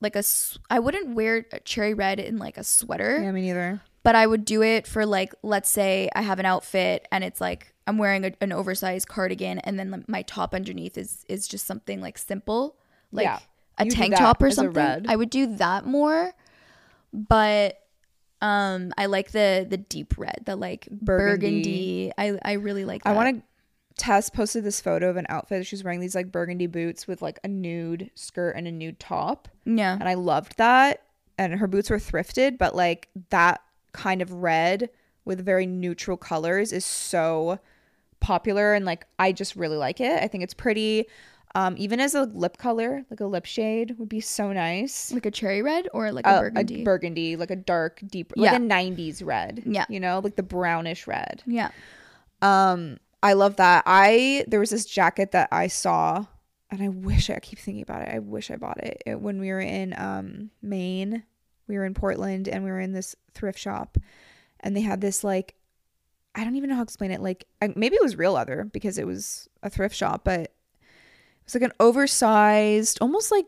[SPEAKER 1] like a I wouldn't wear a cherry red in like a sweater
[SPEAKER 2] Yeah, me neither.
[SPEAKER 1] but I would do it for like let's say I have an outfit and it's like I'm wearing a, an oversized cardigan and then my top underneath is is just something like simple like
[SPEAKER 2] Yeah.
[SPEAKER 1] a
[SPEAKER 2] You
[SPEAKER 1] tank top or something. I would do that more but um I like the the deep red the like burgundy,
[SPEAKER 2] Burgundy.
[SPEAKER 1] I I really like that
[SPEAKER 2] I want to. Tess posted this photo of an outfit. She's wearing these like burgundy boots with like a nude skirt and a nude top.
[SPEAKER 1] yeah
[SPEAKER 2] And I loved that. And her boots were thrifted, but like that kind of red with very neutral colors is so popular. And like, I just really like it. I think it's pretty. Um, even as a lip color, like a lip shade would be so nice.
[SPEAKER 1] like a cherry red or like a
[SPEAKER 2] Uh,
[SPEAKER 1] burgundy
[SPEAKER 2] A burgundy, like a dark, deep,
[SPEAKER 1] Yeah.
[SPEAKER 2] like a 90s red.
[SPEAKER 1] Yeah.
[SPEAKER 2] You know, like the brownish red.
[SPEAKER 1] yeah
[SPEAKER 2] Um, I love that. I there was this jacket that I saw, and I wish I keep thinking about it. I wish I bought it, it when we were in um Maine. We were in Portland, and we were in this thrift shop, and they had this like, I don't even know how to explain it. Like, I, maybe it was real leather because it was a thrift shop, but it was like an oversized, almost like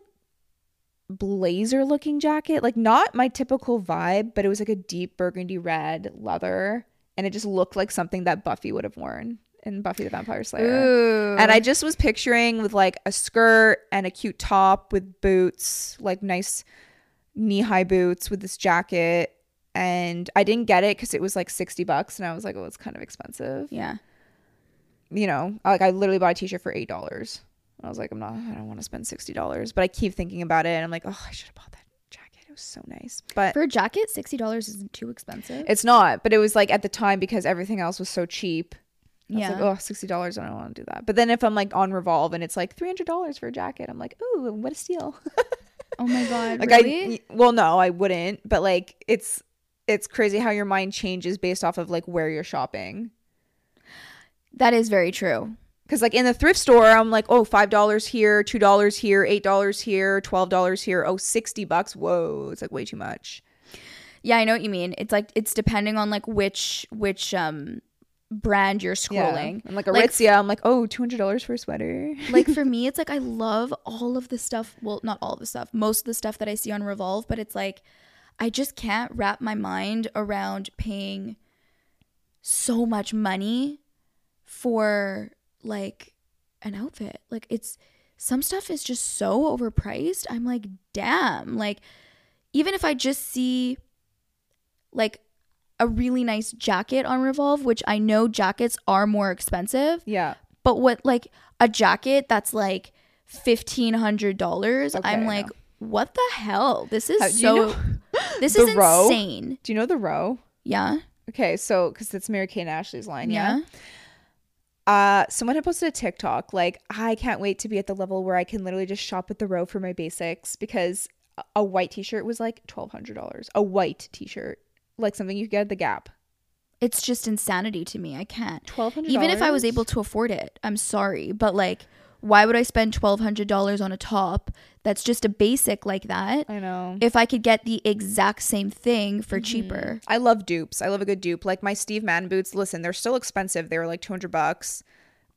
[SPEAKER 2] blazer looking jacket. Like not my typical vibe, but it was like a deep burgundy red leather, and it just looked like something that Buffy would have worn in Buffy the Vampire Slayer.
[SPEAKER 1] Ooh.
[SPEAKER 2] And I just was picturing with like a skirt and a cute top with boots, like nice knee high boots with this jacket. And I didn't get it because it was like 60 bucks. And I was like, oh, it's kind of expensive.
[SPEAKER 1] yeah
[SPEAKER 2] You know, like I literally bought a t shirt for $8. I was like, I'm not, I don't want to spend $60. But I keep thinking about it and I'm like, oh, I should have bought that jacket. It was so nice. But
[SPEAKER 1] for a jacket $60 isn't too expensive
[SPEAKER 2] it's not. But it was like at the time because everything else was so cheap. I
[SPEAKER 1] yeah
[SPEAKER 2] was like, oh, sixty dollars. I don't want to do that. But then if I'm like on Revolve and it's like three hundred dollars for a jacket, I'm like, ooh, what a steal.
[SPEAKER 1] oh my god *laughs*
[SPEAKER 2] like
[SPEAKER 1] really
[SPEAKER 2] I, well, no, I wouldn't. But like, it's it's crazy how your mind changes based off of like where you're shopping.
[SPEAKER 1] that is very true
[SPEAKER 2] Because like in the thrift store, I'm like, oh, five dollars here, two dollars here, eight dollars here, twelve dollars here. Oh, 60 bucks. Whoa, it's like way too much.
[SPEAKER 1] Yeah, I know what you mean. It's like it's depending on like which which um brand you're scrolling.
[SPEAKER 2] Yeah. And like
[SPEAKER 1] Like-
[SPEAKER 2] Aritzia, I'm like, oh, two hundred dollars for a sweater. *laughs*
[SPEAKER 1] like for me, it's like I love all of the stuff. Well, not all of the stuff. Most of the stuff that I see on Revolve, but it's like I just can't wrap my mind around paying so much money for like an outfit. Like it's some stuff is just so overpriced. I'm like, damn. Like even if I just see like a really nice jacket on Revolve, which I know jackets are more expensive,
[SPEAKER 2] Yeah.
[SPEAKER 1] but what like a jacket that's like fifteen hundred dollars,
[SPEAKER 2] Okay,
[SPEAKER 1] I'm like, what the hell? This is
[SPEAKER 2] How- do you
[SPEAKER 1] so.
[SPEAKER 2] know *gasps*
[SPEAKER 1] this
[SPEAKER 2] the
[SPEAKER 1] is
[SPEAKER 2] row?
[SPEAKER 1] insane.
[SPEAKER 2] Do you know the row?
[SPEAKER 1] Yeah.
[SPEAKER 2] Okay, so because it's Mary-Kate and Ashley's line, yeah.
[SPEAKER 1] Yeah.
[SPEAKER 2] Uh, someone had posted a TikTok like, I can't wait to be at the level where I can literally just shop at the row for my basics because a- white T-shirt was like twelve hundred dollars. A white T-shirt, like something you could get at the Gap.
[SPEAKER 1] It's just insanity to me. I can't.
[SPEAKER 2] Twelve hundred.
[SPEAKER 1] Even if I was able to afford it, I'm sorry, but like, why would I spend twelve hundred dollars on a top that's just a basic like that?
[SPEAKER 2] I know.
[SPEAKER 1] If I could get the exact same thing for
[SPEAKER 2] Mm-hmm.
[SPEAKER 1] cheaper.
[SPEAKER 2] I love dupes. I love a good dupe. Like my Steve Madden boots. Listen, they're still expensive. They were like two hundred bucks,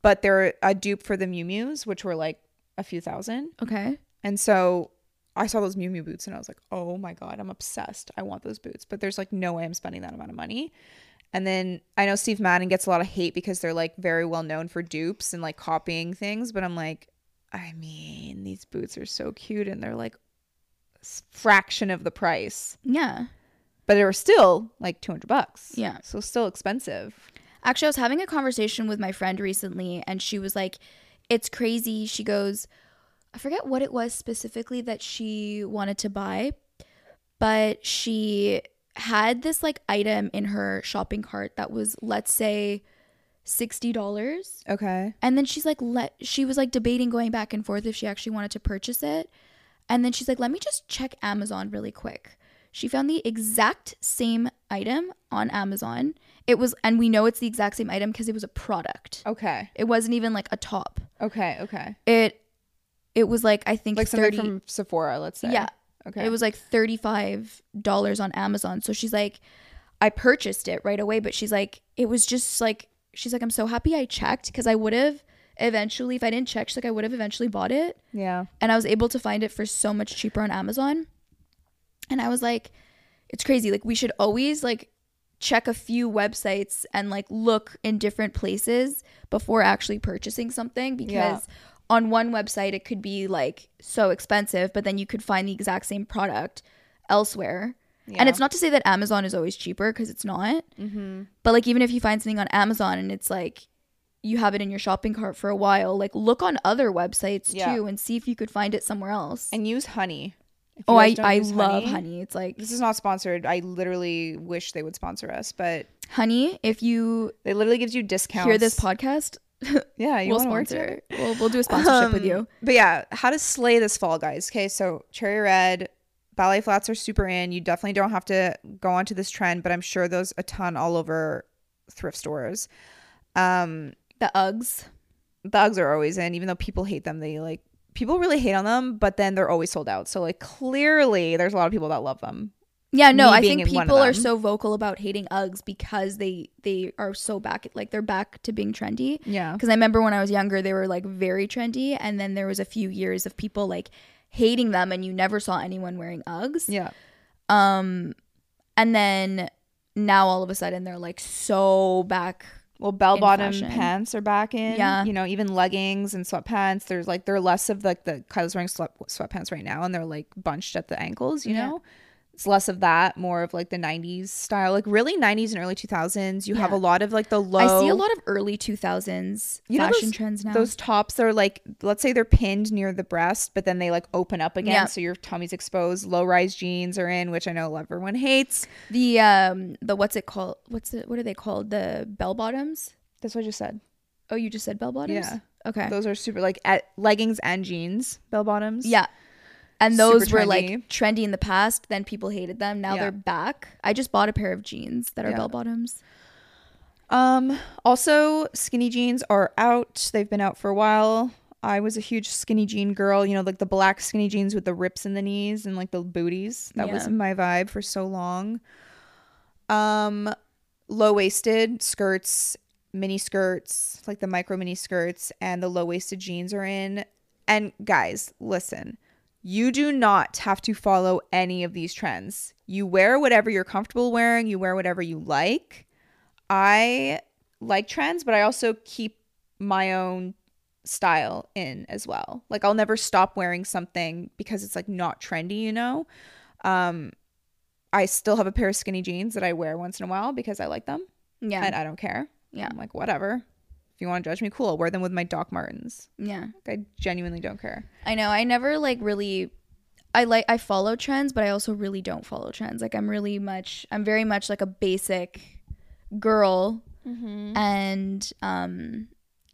[SPEAKER 2] but they're a dupe for the Miu Miu's, which were like a few thousand.
[SPEAKER 1] Okay.
[SPEAKER 2] And so I saw those Miu Miu boots and I was like, oh my God, I'm obsessed. I want those boots. But there's like no way I'm spending that amount of money. And then I know Steve Madden gets a lot of hate because they're like very well known for dupes and like copying things. But I'm like, I mean, these boots are so cute and they're like fraction of the price.
[SPEAKER 1] Yeah.
[SPEAKER 2] But they were still like 200 bucks.
[SPEAKER 1] Yeah.
[SPEAKER 2] So still expensive.
[SPEAKER 1] Actually, I was having a conversation with my friend recently, and she was like, It's crazy. She goes, I forget what it was specifically that she wanted to buy, but she had this like item in her shopping cart that was, let's say, $60.
[SPEAKER 2] Okay.
[SPEAKER 1] And then she's like, let she was like debating going back and forth if she actually wanted to purchase it. And then she's like, let me just check Amazon really quick. She found the exact same item on Amazon. It was, and we know it's the exact same item because it was a product.
[SPEAKER 2] Okay.
[SPEAKER 1] It wasn't even like a top.
[SPEAKER 2] Okay. Okay.
[SPEAKER 1] It, it was like I think
[SPEAKER 2] Like something from Sephora, let's say.
[SPEAKER 1] yeah,
[SPEAKER 2] Okay.
[SPEAKER 1] it was like thirty five dollars on Amazon. So she's like, I purchased it right away, but she's like, it was just like she's like, I'm so happy I checked because I would have eventually, if I didn't check, she's like, I would have eventually bought it.
[SPEAKER 2] yeah.
[SPEAKER 1] and I was able to find it for so much cheaper on Amazon. And I was like, it's crazy. Like we should always like check a few websites and like look in different places before actually purchasing something because
[SPEAKER 2] Yeah.
[SPEAKER 1] On one website it could be like so expensive, but then you could find the exact same product elsewhere. And it's not to say that Amazon is always cheaper because it's not.
[SPEAKER 2] Mm-hmm.
[SPEAKER 1] But like even if you find something on Amazon and it's like you have it in your shopping cart for a while, like look on other websites
[SPEAKER 2] Yeah.
[SPEAKER 1] too and see if you could find it somewhere else.
[SPEAKER 2] And use honey.
[SPEAKER 1] Oh, I I love honey. It's like
[SPEAKER 2] This is not sponsored. I literally wish they would sponsor us, but
[SPEAKER 1] honey. If you
[SPEAKER 2] it literally gives you discounts.
[SPEAKER 1] hear this podcast, *laughs*
[SPEAKER 2] yeah, you
[SPEAKER 1] we'll
[SPEAKER 2] want to work
[SPEAKER 1] sponsor. We'll we'll do a *laughs* sponsorship with
[SPEAKER 2] Um,
[SPEAKER 1] you.
[SPEAKER 2] But yeah, how to slay this fall, guys. Okay, so cherry red, ballet flats are super in. You definitely don't have to go onto this trend, but I'm sure there's a ton all over thrift stores. Um,
[SPEAKER 1] The Uggs.
[SPEAKER 2] the Uggs are always in, even though people hate them. They like people really hate on them, but then they're always sold out. So like clearly, there's a lot of people that love them.
[SPEAKER 1] Yeah, no, I think
[SPEAKER 2] in one of
[SPEAKER 1] people are so vocal about hating Uggs because they they are so back like they're back to being trendy.
[SPEAKER 2] Yeah,
[SPEAKER 1] Because I remember when I was younger, they were like very trendy, and then there was a few years of people like hating them, and you never saw anyone wearing Uggs.
[SPEAKER 2] yeah,
[SPEAKER 1] Um, and then now all of a sudden they're like so back.
[SPEAKER 2] Well, bell bottom pants are back in.
[SPEAKER 1] Yeah.
[SPEAKER 2] You know, even leggings and sweatpants. There's like they're less of like the Kyla's wearing sweat sweatpants right now, and they're like bunched at the ankles. You
[SPEAKER 1] Yeah.
[SPEAKER 2] know, it's less of that, more of like the '90s style, like really '90s and early 2000s. You have a lot of like the low.
[SPEAKER 1] I see a lot of early two thousands
[SPEAKER 2] You know
[SPEAKER 1] fashion
[SPEAKER 2] those-
[SPEAKER 1] trends now.
[SPEAKER 2] Those tops are like, let's say they're pinned near the breast, but then they like open up again,
[SPEAKER 1] Yeah.
[SPEAKER 2] so your tummy's exposed. Low rise jeans are in, which I know everyone hates.
[SPEAKER 1] the um the what's it called? What's it? What are they called? The bell bottoms.
[SPEAKER 2] That's what I just said.
[SPEAKER 1] Oh, you just said bell bottoms.
[SPEAKER 2] Yeah.
[SPEAKER 1] Okay.
[SPEAKER 2] Those are super like at leggings and jeans, bell bottoms.
[SPEAKER 1] yeah. And those were like trendy in the past. Then people hated them. Now
[SPEAKER 2] Yeah.
[SPEAKER 1] they're back. I just bought a pair of jeans that are
[SPEAKER 2] Yeah.
[SPEAKER 1] bell bottoms.
[SPEAKER 2] Um, also, skinny jeans are out. They've been out for a while. I was a huge skinny jean girl, you know, like the black skinny jeans with the rips in the knees and like the booties. That was my vibe for so long. Um, low waisted skirts, mini skirts, like the micro mini skirts, and the low waisted jeans are in. And guys, listen, you do not have to follow any of these trends. You wear whatever you're comfortable wearing, you wear whatever you like. I like trends, but I also keep my own style in as well. Like I'll never stop wearing something because it's like not trendy, you know? Um I still have a pair of skinny jeans that I wear once in a while because I like them
[SPEAKER 1] Yeah.
[SPEAKER 2] and I don't care.
[SPEAKER 1] Yeah.
[SPEAKER 2] I'm like, whatever. If you want to judge me, cool. I'll wear them with my Doc Martens.
[SPEAKER 1] yeah.
[SPEAKER 2] Like, I genuinely don't care.
[SPEAKER 1] I know. I never like really I like I follow trends, but I also really don't follow trends. Like I'm really much I'm very much like a basic girl and um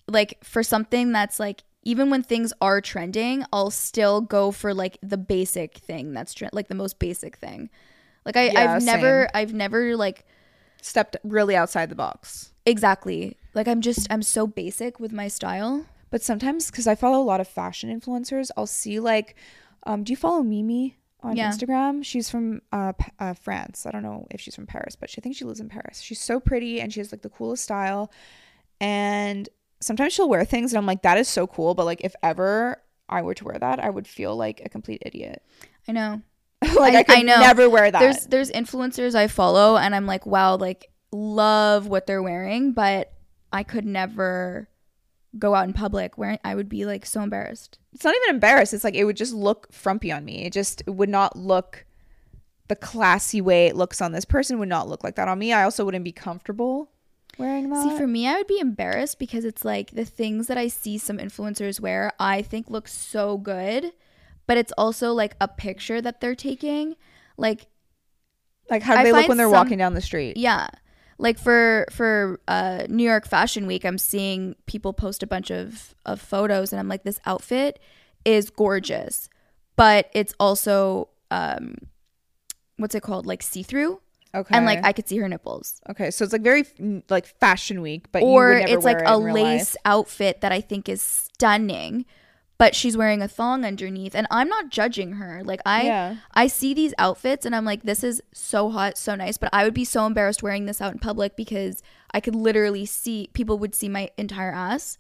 [SPEAKER 1] like for something that's like even when things are trending, I'll still go for like the basic thing that's tre- like the most basic thing. Like I
[SPEAKER 2] Yeah,
[SPEAKER 1] I've never. I've never like
[SPEAKER 2] Stepped really outside the box.
[SPEAKER 1] exactly. Like I'm just I'm so basic with my style.
[SPEAKER 2] But sometimes, because I follow a lot of fashion influencers, I'll see like, um, do you follow Mimi on
[SPEAKER 1] Yeah.
[SPEAKER 2] Instagram? She's from uh, uh, France. I don't know if she's from Paris, but she, I think she lives in Paris. She's so pretty and she has like the coolest style. And sometimes she'll wear things and I'm like, that is so cool. But like, if ever I were to wear that, I would feel like a complete idiot.
[SPEAKER 1] I know. *laughs*
[SPEAKER 2] like, I,
[SPEAKER 1] I-
[SPEAKER 2] could
[SPEAKER 1] I know.
[SPEAKER 2] never wear that.
[SPEAKER 1] There's there's influencers I follow and I'm like, wow, like love what they're wearing, but I could never go out in public wearing I would be like so embarrassed.
[SPEAKER 2] it's not even embarrassed. It's like it would just look frumpy on me. It just would not look the classy way it looks on this person would not look like that on me. I also wouldn't be comfortable wearing that.
[SPEAKER 1] See, for me, I would be embarrassed because it's like the things that I see some influencers wear, I think look so good, but it's also like a picture that they're taking. Like,
[SPEAKER 2] like how do
[SPEAKER 1] I
[SPEAKER 2] they look when they're
[SPEAKER 1] some-
[SPEAKER 2] walking down the street?
[SPEAKER 1] yeah. Like for for uh, New York Fashion Week, I'm seeing people post a bunch of of photos, and I'm like, this outfit is gorgeous, but it's also um, what's it called, like see through,
[SPEAKER 2] Okay.
[SPEAKER 1] and like I could see her nipples.
[SPEAKER 2] okay, so it's like very like fashion week, but
[SPEAKER 1] or
[SPEAKER 2] you would never
[SPEAKER 1] it's like a
[SPEAKER 2] it in
[SPEAKER 1] lace
[SPEAKER 2] life.
[SPEAKER 1] outfit that I think is stunning, but she's wearing a thong underneath, and I'm not judging her. Like I,
[SPEAKER 2] Yeah.
[SPEAKER 1] I see these outfits, and I'm like, this is so hot, so nice, but I would be so embarrassed wearing this out in public because I could literally see people would see my entire ass,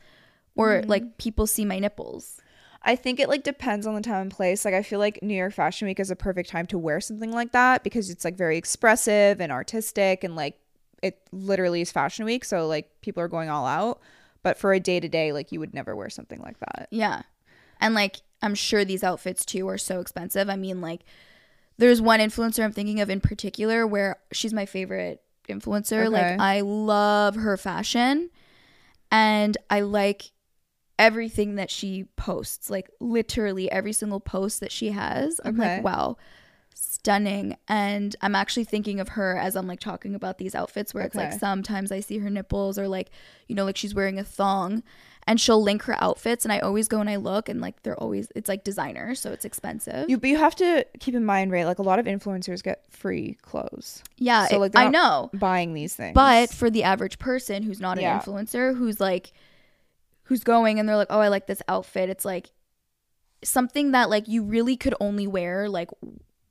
[SPEAKER 1] or
[SPEAKER 2] Mm-hmm.
[SPEAKER 1] like people see my nipples.
[SPEAKER 2] I think it like depends on the time and place. Like I feel like New York Fashion Week is a perfect time to wear something like that because it's like very expressive and artistic and like it literally is fashion week, so like people are going all out. But for a day to day, like you would never wear something like that.
[SPEAKER 1] Yeah. And like I'm sure these outfits too are so expensive. I mean like there's one influencer I'm thinking of in particular where she's my favorite influencer.
[SPEAKER 2] Okay.
[SPEAKER 1] Like I love her fashion and I like everything that she posts. Like literally every single post that she has. I'm
[SPEAKER 2] Okay.
[SPEAKER 1] like, wow. Stunning. And I'm actually thinking of her as I'm like talking about these outfits where it's like sometimes I see her nipples or like, you know, like she's wearing a thong and she'll link her outfits and I always go and I look and like they're always it's like designer, so it's expensive.
[SPEAKER 2] You but you have to keep in mind, right? Like a lot of influencers get free clothes
[SPEAKER 1] yeah,
[SPEAKER 2] so, like,
[SPEAKER 1] I know.
[SPEAKER 2] buying these things.
[SPEAKER 1] But for the average person who's not an
[SPEAKER 2] Yeah.
[SPEAKER 1] influencer, who's like who's going and they're like, "Oh, I like this outfit." It's like something that like you really could only wear like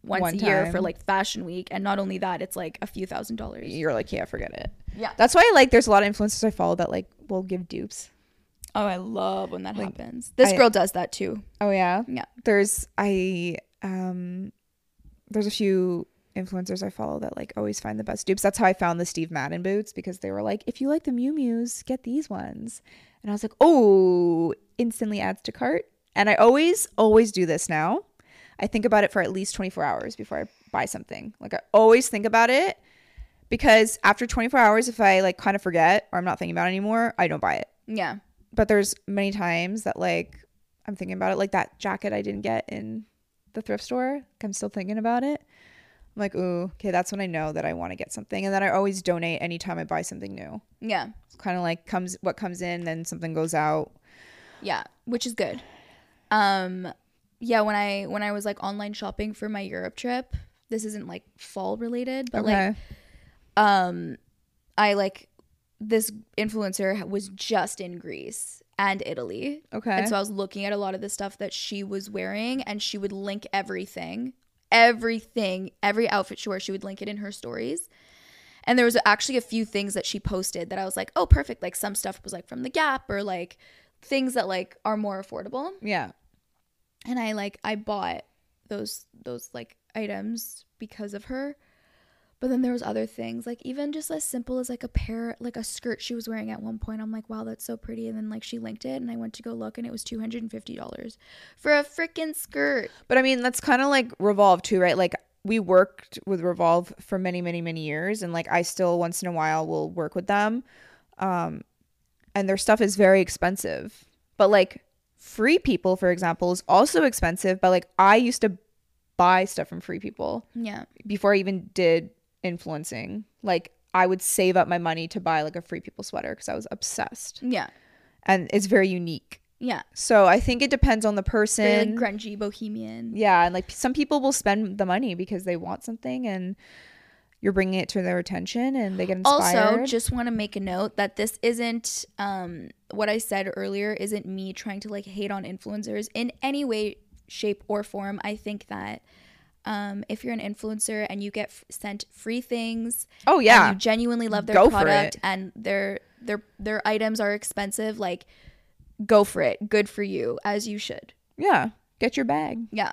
[SPEAKER 1] once
[SPEAKER 2] One
[SPEAKER 1] a year for like fashion week and not only that, it's like a few thousand dollars.
[SPEAKER 2] you're like, yeah, forget it.
[SPEAKER 1] Yeah.
[SPEAKER 2] That's why I like there's a lot of influencers I follow that like will give dupes.
[SPEAKER 1] Oh, I love when that
[SPEAKER 2] Like,
[SPEAKER 1] happens. This
[SPEAKER 2] I-
[SPEAKER 1] girl does that too.
[SPEAKER 2] Oh yeah.
[SPEAKER 1] Yeah.
[SPEAKER 2] There's I um there's a few influencers I follow that like always find the best dupes. That's how I found the Steve Madden boots because they were like, if you like the Miu Mius, get these ones. And I was like, oh, instantly adds to cart. And I always, always do this now. I think about it for at least 24 hours before I buy something. Like I always think about it because after 24 hours, if I like kind of forget or I'm not thinking about it anymore, I don't buy it
[SPEAKER 1] Yeah.
[SPEAKER 2] But there's many times that like I'm thinking about it, like that jacket I didn't get in the thrift store. like, I'm still thinking about it. I'm like, ooh, okay, that's when I know that I want to get something, and then I always donate anytime I buy something new.
[SPEAKER 1] Yeah.
[SPEAKER 2] It's kind of like comes what comes in, then something goes out.
[SPEAKER 1] Yeah, which is good. Um yeah, when I when I was like online shopping for my Europe trip, this isn't like fall related, but like um I like this influencer was just in Greece and Italy.
[SPEAKER 2] okay,
[SPEAKER 1] And so I was looking at a lot of the stuff that she was wearing and she would link everything. Everything, every outfit she wore, she would link it in her stories. And there was actually a few things that she posted that I was like, "Oh, perfect." Like some stuff was like from the Gap or like things that like are more affordable.
[SPEAKER 2] yeah,
[SPEAKER 1] And I like I bought those those like items because of her. But then there was other things, like even just as simple as like a pair, like a skirt she was wearing at one point. I'm like, wow, that's so pretty. And then like she linked it, and I went to go look, and it was two hundred and fifty dollars for a freaking skirt.
[SPEAKER 2] but I mean that's kind of like Revolve too, right? Like we worked with Revolve for many, many, many years, and like I still once in a while will work with them. Um, and their stuff is very expensive, but like free people, for example, is also expensive. But like I used to buy stuff from free people
[SPEAKER 1] Yeah.
[SPEAKER 2] before I even did influencing. Like I would save up my money to buy like a free people sweater because I was obsessed,
[SPEAKER 1] Yeah.
[SPEAKER 2] and it's very unique.
[SPEAKER 1] Yeah.
[SPEAKER 2] So I think it depends on the
[SPEAKER 1] Very
[SPEAKER 2] person.
[SPEAKER 1] like grungy bohemian.
[SPEAKER 2] yeah, and like some people will spend the money because they want something, and you're bringing it to their attention, and they get *gasps* inspired.
[SPEAKER 1] Also, just want to make a note that this isn't um what I said earlier isn't me trying to like hate on influencers in any way, shape, or form. I think that um if you're an influencer and you get f- sent free things,
[SPEAKER 2] oh
[SPEAKER 1] and
[SPEAKER 2] yeah,
[SPEAKER 1] you genuinely love their
[SPEAKER 2] Go
[SPEAKER 1] product and their their their items are expensive, like go for it. Good for you, as you should.
[SPEAKER 2] yeah, get your bag.
[SPEAKER 1] Yeah,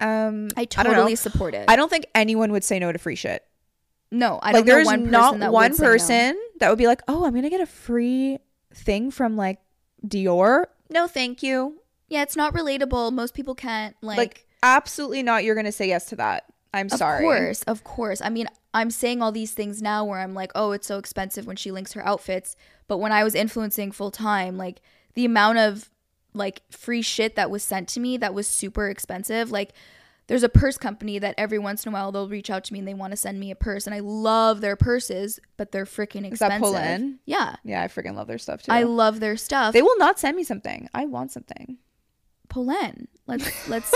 [SPEAKER 2] Um,
[SPEAKER 1] I totally support it.
[SPEAKER 2] I don't think anyone would say no to free shit.
[SPEAKER 1] no, I
[SPEAKER 2] like
[SPEAKER 1] don't know
[SPEAKER 2] there's
[SPEAKER 1] one
[SPEAKER 2] not one
[SPEAKER 1] say no.
[SPEAKER 2] person that would be like, "Oh, I'm gonna get a free thing from like Dior." No, thank you.
[SPEAKER 1] Yeah, it's not relatable. Most people can't like.
[SPEAKER 2] Like, absolutely not. You're gonna say yes to that. I'm
[SPEAKER 1] Of
[SPEAKER 2] sorry.
[SPEAKER 1] Of course, of course. I mean, I'm saying all these things now where I'm like, oh, it's so expensive when she links her outfits. But when I was influencing full time, like the amount of like free shit that was sent to me that was super expensive. Like there's a purse company that every once in a while they'll reach out to me and they want to send me a purse. And I love their purses, but they're freaking
[SPEAKER 2] Is that
[SPEAKER 1] expensive. Yeah.
[SPEAKER 2] Yeah, I freaking love their stuff too.
[SPEAKER 1] I love their stuff.
[SPEAKER 2] they will not send me something. I want something.
[SPEAKER 1] Polène. Let's *laughs* let's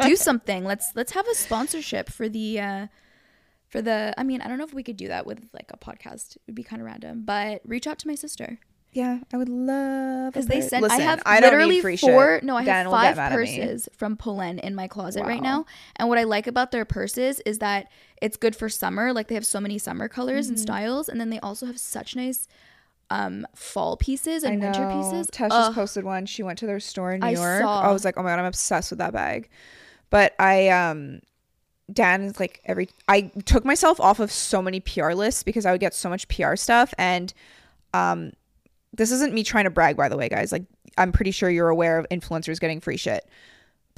[SPEAKER 1] do something. Let's let's have a sponsorship for the uh for the I mean, I don't know if we could do that with like a podcast. It would be kind of random, but reach out to my sister
[SPEAKER 2] Yeah, I would love
[SPEAKER 1] because they
[SPEAKER 2] pur-
[SPEAKER 1] send
[SPEAKER 2] Listen,
[SPEAKER 1] I have
[SPEAKER 2] I don't
[SPEAKER 1] literally
[SPEAKER 2] need free
[SPEAKER 1] four
[SPEAKER 2] shit.
[SPEAKER 1] no, I
[SPEAKER 2] Dan
[SPEAKER 1] have
[SPEAKER 2] will
[SPEAKER 1] five
[SPEAKER 2] mad at me.
[SPEAKER 1] purses from Polène in my closet right now. And what I like about their purses is that it's good for summer. Like they have so many summer colors
[SPEAKER 2] Mm-hmm.
[SPEAKER 1] and styles and then they also have such nice um fall pieces and winter pieces.
[SPEAKER 2] Tess
[SPEAKER 1] Ugh.
[SPEAKER 2] just posted one. She went to their store in New
[SPEAKER 1] I
[SPEAKER 2] York.
[SPEAKER 1] saw.
[SPEAKER 2] I was like, oh my god, I'm obsessed with that bag. But I um Dan is like every I took myself off of so many PR lists because I would get so much PR stuff and um this isn't me trying to brag by the way guys like I'm pretty sure you're aware of influencers getting free shit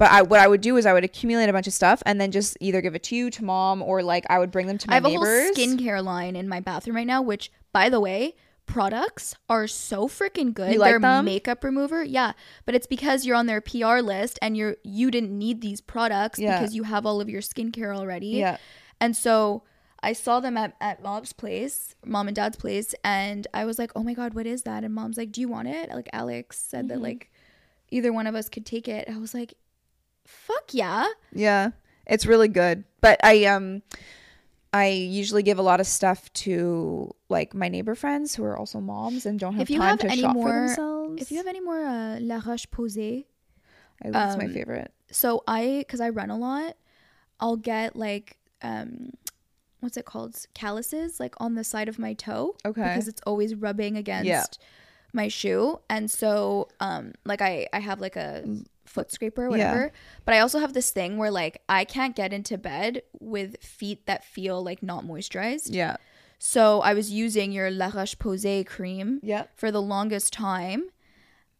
[SPEAKER 2] but I what I would do is I would accumulate a bunch of stuff and then just either give it to you to mom or like I would bring them to my
[SPEAKER 1] I have
[SPEAKER 2] neighbors
[SPEAKER 1] a whole skincare line in my bathroom right now, which, by the way, products are so freaking good.
[SPEAKER 2] You like
[SPEAKER 1] Their
[SPEAKER 2] them?
[SPEAKER 1] makeup remover, yeah, but it's because you're on their PR list and you're you didn't need these products
[SPEAKER 2] Yeah.
[SPEAKER 1] because you have all of your skincare already.
[SPEAKER 2] yeah
[SPEAKER 1] And so I saw them at, at mom's place, mom and dad's place, and I was like, oh my God, what is that? And mom's like, do you want it? Like Alex said
[SPEAKER 2] Mm-hmm.
[SPEAKER 1] that like either one of us could take it. I was like, fuck yeah.
[SPEAKER 2] Yeah, it's really good. But I um I usually give a lot of stuff to like my neighbor friends who are also moms and don't have
[SPEAKER 1] If you
[SPEAKER 2] time
[SPEAKER 1] have
[SPEAKER 2] to
[SPEAKER 1] any
[SPEAKER 2] shop
[SPEAKER 1] more-
[SPEAKER 2] for themselves.
[SPEAKER 1] If you have any more uh, La Roche Posay,
[SPEAKER 2] I, that's my
[SPEAKER 1] um,
[SPEAKER 2] favorite.
[SPEAKER 1] so I because I run a lot, I'll get like um what's it called calluses like on the side of my toe
[SPEAKER 2] Okay.
[SPEAKER 1] because it's always rubbing against
[SPEAKER 2] Yeah.
[SPEAKER 1] my shoe and so um like I I have like a foot scraper or whatever but I also have this thing where like I can't get into bed with feet that feel like not moisturized
[SPEAKER 2] Yeah.
[SPEAKER 1] so I was using your La Roche Posay cream
[SPEAKER 2] Yep.
[SPEAKER 1] for the longest time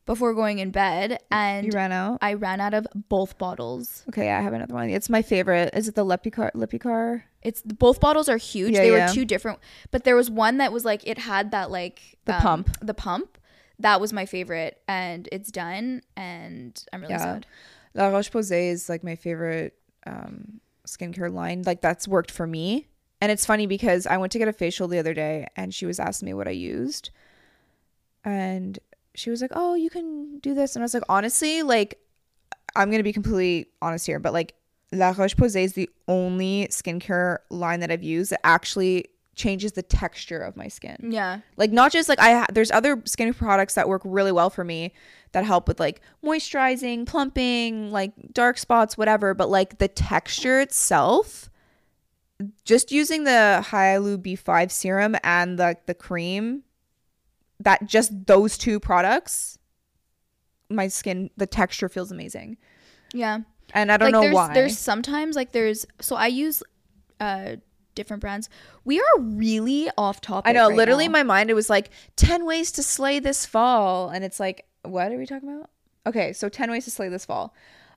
[SPEAKER 1] before going in bed and
[SPEAKER 2] You ran out.
[SPEAKER 1] I ran out of both bottles.
[SPEAKER 2] Okay, I have another one. It's my favorite. Is it the Lipikar? Lipikar?
[SPEAKER 1] It's both bottles are huge.
[SPEAKER 2] Yeah,
[SPEAKER 1] they
[SPEAKER 2] yeah.
[SPEAKER 1] were two different, but there was one that was like it had that like
[SPEAKER 2] The
[SPEAKER 1] um,
[SPEAKER 2] pump.
[SPEAKER 1] The pump that was my favorite, and it's done. And I'm really
[SPEAKER 2] Yeah.
[SPEAKER 1] sad.
[SPEAKER 2] La Roche Posay is like my favorite um, skincare line. Like that's worked for me. And it's funny because I went to get a facial the other day and she was asking me what I used. And she was like, "Oh, you can do this." And I was like, "Honestly, like I'm going to be completely honest here, but like La Roche-Posay is the only skincare line that I've used that actually changes the texture of my skin
[SPEAKER 1] Yeah,
[SPEAKER 2] like not just like I ha- there's other skin products that work really well for me that help with like moisturizing, plumping, like dark spots, whatever, but like the texture itself just using the Hyalu B5 serum and the the cream that just those two products my skin the texture feels amazing.
[SPEAKER 1] yeah.
[SPEAKER 2] And I don't
[SPEAKER 1] like
[SPEAKER 2] know
[SPEAKER 1] there's
[SPEAKER 2] why.
[SPEAKER 1] there's sometimes like there's so I use uh different brands. We are really off topic.
[SPEAKER 2] I know,
[SPEAKER 1] right
[SPEAKER 2] literally
[SPEAKER 1] now.
[SPEAKER 2] my mind it was like 10 ways to slay this fall and it's like what are we talking about? Okay, so 10 ways to slay this fall.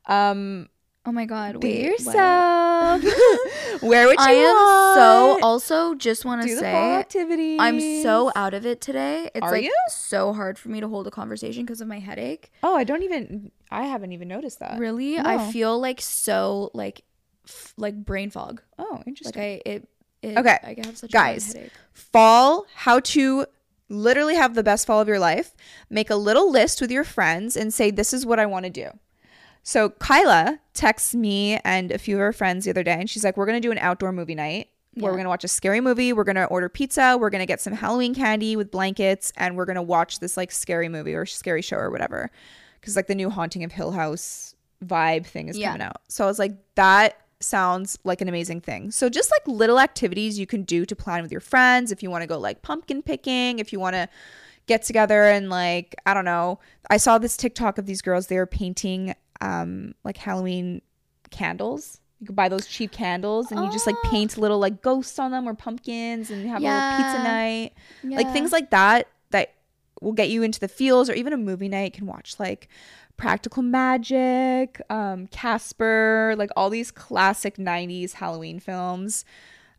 [SPEAKER 2] Um
[SPEAKER 1] Oh my god,
[SPEAKER 2] Be
[SPEAKER 1] wait.
[SPEAKER 2] yourself. *laughs* *laughs* Where what you
[SPEAKER 1] I am
[SPEAKER 2] want.
[SPEAKER 1] so also just want to say
[SPEAKER 2] activities.
[SPEAKER 1] I'm so out of it today. It's
[SPEAKER 2] Are
[SPEAKER 1] like
[SPEAKER 2] you?
[SPEAKER 1] so hard for me to hold a conversation because of my headache.
[SPEAKER 2] Oh, I don't even. I haven't even noticed that.
[SPEAKER 1] Really?
[SPEAKER 2] no.
[SPEAKER 1] I feel like so like f- like brain fog.
[SPEAKER 2] Oh,
[SPEAKER 1] Like
[SPEAKER 2] interesting.
[SPEAKER 1] I it, it
[SPEAKER 2] Okay,
[SPEAKER 1] I have such
[SPEAKER 2] guys.
[SPEAKER 1] a bad headache.
[SPEAKER 2] fall, how to literally have the best fall of your life. Make a little list with your friends and say, This is what I want to do. So Kyla texts me and a few of her friends the other day, and she's like, We're going to do an outdoor movie night where
[SPEAKER 1] Yeah.
[SPEAKER 2] we're going to watch a scary movie. We're going to order pizza. We're going to get some Halloween candy with blankets, and we're going to watch this like scary movie or scary show or whatever. Because like the new Haunting of Hill House vibe thing is
[SPEAKER 1] Yeah.
[SPEAKER 2] coming out. So I was like, That sounds like an amazing thing. So just like little activities you can do to plan with your friends if you want to go like pumpkin picking, if you want to get together and like I don't know. I saw this TikTok of these girls they were painting um like Halloween candles. You could buy those cheap candles and you just like
[SPEAKER 1] Oh.
[SPEAKER 2] paint little like ghosts on them or pumpkins and have a little pizza
[SPEAKER 1] Yeah.
[SPEAKER 2] night. Like things like that will get you into the feels or even a movie night you can watch like Practical Magic, um, Casper, like all these classic 90s Halloween films.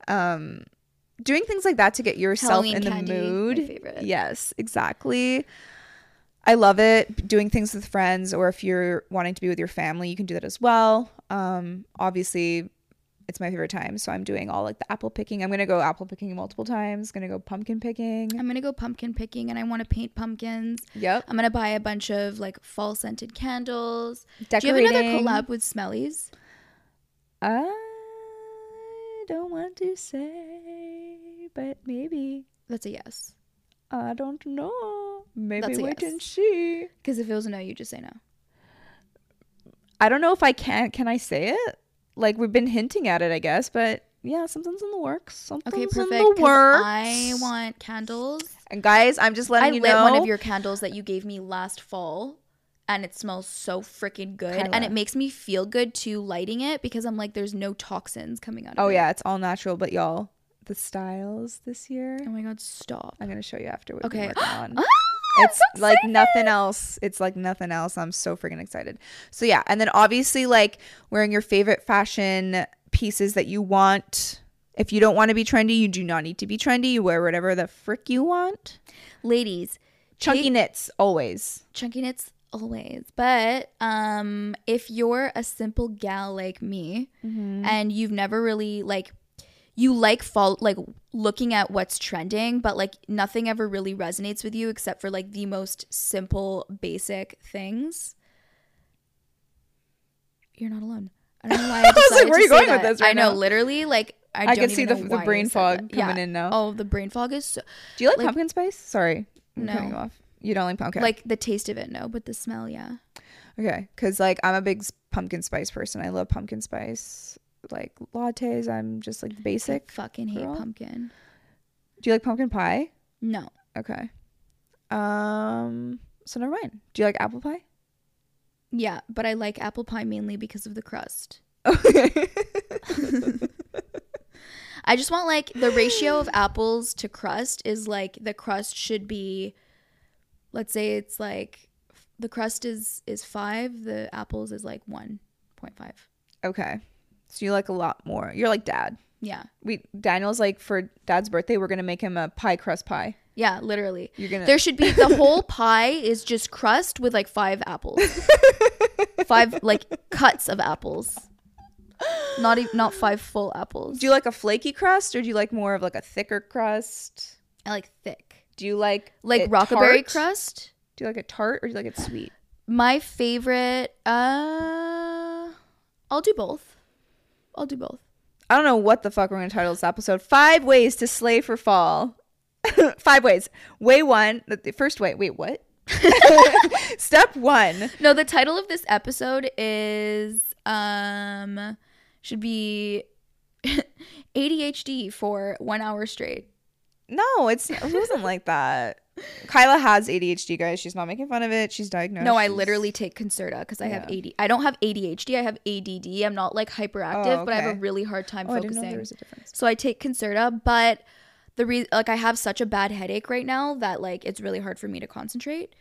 [SPEAKER 2] Um, doing things like that to get yourself
[SPEAKER 1] Halloween
[SPEAKER 2] in the
[SPEAKER 1] candy, my
[SPEAKER 2] mood. Yes, exactly. I love it. Doing things with friends, or if you're wanting to be with your family, you can do that as well. Um, obviously, it's my favorite time, so I'm doing all like the apple picking. I'm gonna go apple picking multiple times. Gonna go pumpkin picking.
[SPEAKER 1] I'm gonna go pumpkin picking and I want to paint pumpkins.
[SPEAKER 2] Yep.
[SPEAKER 1] I'm gonna buy a bunch of like fall scented candles.
[SPEAKER 2] Decorating.
[SPEAKER 1] Do you have another collab with Smellies?
[SPEAKER 2] I don't want to say, but maybe.
[SPEAKER 1] That's a yes.
[SPEAKER 2] I don't know. Maybe
[SPEAKER 1] That's
[SPEAKER 2] wait
[SPEAKER 1] yes.
[SPEAKER 2] and see.
[SPEAKER 1] Because if it was a no, you just say no.
[SPEAKER 2] I don't know if I can. Can I say it? Like we've been hinting at it, I guess. But yeah, something's in the works. Something's
[SPEAKER 1] Okay,
[SPEAKER 2] in the works.
[SPEAKER 1] I want candles.
[SPEAKER 2] and guys, I'm just letting
[SPEAKER 1] I
[SPEAKER 2] you know.
[SPEAKER 1] I lit one of your candles that you gave me last fall, and it smells so freaking good,
[SPEAKER 2] Kyla.
[SPEAKER 1] and it makes me feel good too lighting it because I'm like, there's no toxins coming out. of
[SPEAKER 2] oh
[SPEAKER 1] it.
[SPEAKER 2] yeah, it's all natural. But y'all, the styles this year,
[SPEAKER 1] Oh my god, stop.
[SPEAKER 2] I'm gonna show you after. We've
[SPEAKER 1] Okay.
[SPEAKER 2] on. *gasps*
[SPEAKER 1] Ah! *laughs*
[SPEAKER 2] It's like nothing else. It's like nothing else. I'm so freaking excited. So yeah, and then obviously like wearing your favorite fashion pieces that you want. If you don't want to be trendy, you do not need to be trendy. You wear whatever the frick you want.
[SPEAKER 1] Ladies,
[SPEAKER 2] Chunky
[SPEAKER 1] take-
[SPEAKER 2] knits always.
[SPEAKER 1] chunky knits always but um if you're a simple gal like me
[SPEAKER 2] Mm-hmm.
[SPEAKER 1] and you've never really like you like fall like looking at what's trending but like nothing ever really resonates with you except for like the most simple basic things you're not alone i don't know why i *laughs*
[SPEAKER 2] was like, where are you going with this right
[SPEAKER 1] i know
[SPEAKER 2] now?
[SPEAKER 1] literally like i,
[SPEAKER 2] I can see the- the brain fog coming
[SPEAKER 1] Yeah.
[SPEAKER 2] in now.
[SPEAKER 1] oh the brain fog is so
[SPEAKER 2] Do you like,
[SPEAKER 1] Like-
[SPEAKER 2] pumpkin spice? Sorry, I'm cutting you
[SPEAKER 1] No.
[SPEAKER 2] off. You don't like pumpkin.
[SPEAKER 1] like the taste of it no but the smell yeah
[SPEAKER 2] okay, because like I'm a big pumpkin spice person. I love pumpkin spice. Like lattes, I'm just like
[SPEAKER 1] I
[SPEAKER 2] basic.
[SPEAKER 1] fucking hate
[SPEAKER 2] girl.
[SPEAKER 1] pumpkin
[SPEAKER 2] Do you like pumpkin pie?
[SPEAKER 1] no
[SPEAKER 2] Okay. Um. So never mind. Do you like apple pie?
[SPEAKER 1] Yeah, but I like apple pie mainly because of the crust.
[SPEAKER 2] Okay. *laughs*
[SPEAKER 1] I just want like the ratio of apples to crust is like the crust should be let's say it's like the crust is is 5, the apples is like 1.5.
[SPEAKER 2] okay. So you like a lot more. You're like dad.
[SPEAKER 1] Yeah.
[SPEAKER 2] We Daniel's like for dad's birthday, we're gonna make him a pie crust pie.
[SPEAKER 1] Yeah, literally.
[SPEAKER 2] You're gonna.
[SPEAKER 1] There should be the *laughs* whole pie is just crust with like 5 apples. *laughs* 5 like cuts of apples. Not even not 5 full apples.
[SPEAKER 2] do you like a flaky crust or do you like more of like a thicker crust?
[SPEAKER 1] I like thick.
[SPEAKER 2] Do you like
[SPEAKER 1] Like rockaberry
[SPEAKER 2] tart?
[SPEAKER 1] crust?
[SPEAKER 2] Do you like it tart or do you like it sweet?
[SPEAKER 1] My favorite uh I'll do both. I'll do both.
[SPEAKER 2] I don't know what the fuck we're gonna title this episode. Five ways to slay for fall. *laughs* Five ways. Way one. The first way. Wait, what? *laughs* *laughs* Step one.
[SPEAKER 1] No, the title of this episode is um should be ADHD for 1 hour straight.
[SPEAKER 2] No, it's it wasn't like that. Kyla has ADHD, guys. She's not making fun of it. She's diagnosed.
[SPEAKER 1] No, I literally take Concerta because I have
[SPEAKER 2] Yeah.
[SPEAKER 1] AD. I don't have ADHD. I have ADD. I'm not like hyperactive,
[SPEAKER 2] Oh,
[SPEAKER 1] but I have a really hard time
[SPEAKER 2] Oh, I
[SPEAKER 1] focusing.
[SPEAKER 2] there was a difference.
[SPEAKER 1] So I take Concerta, but the re- like I have such a bad headache right now that like it's really hard for me to concentrate.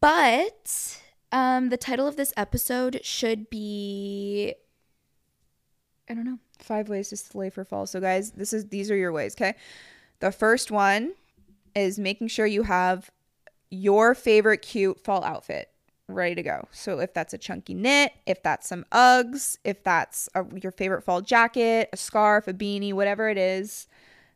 [SPEAKER 1] But Um, the title of this episode should be. I don't know.
[SPEAKER 2] Five ways to slay for fall. So guys, this is these are your ways, okay? The first one is making sure you have your favorite cute fall outfit ready to go. So if that's a chunky knit, if that's some Uggs, if that's a, your favorite fall jacket, a scarf, a beanie, whatever it is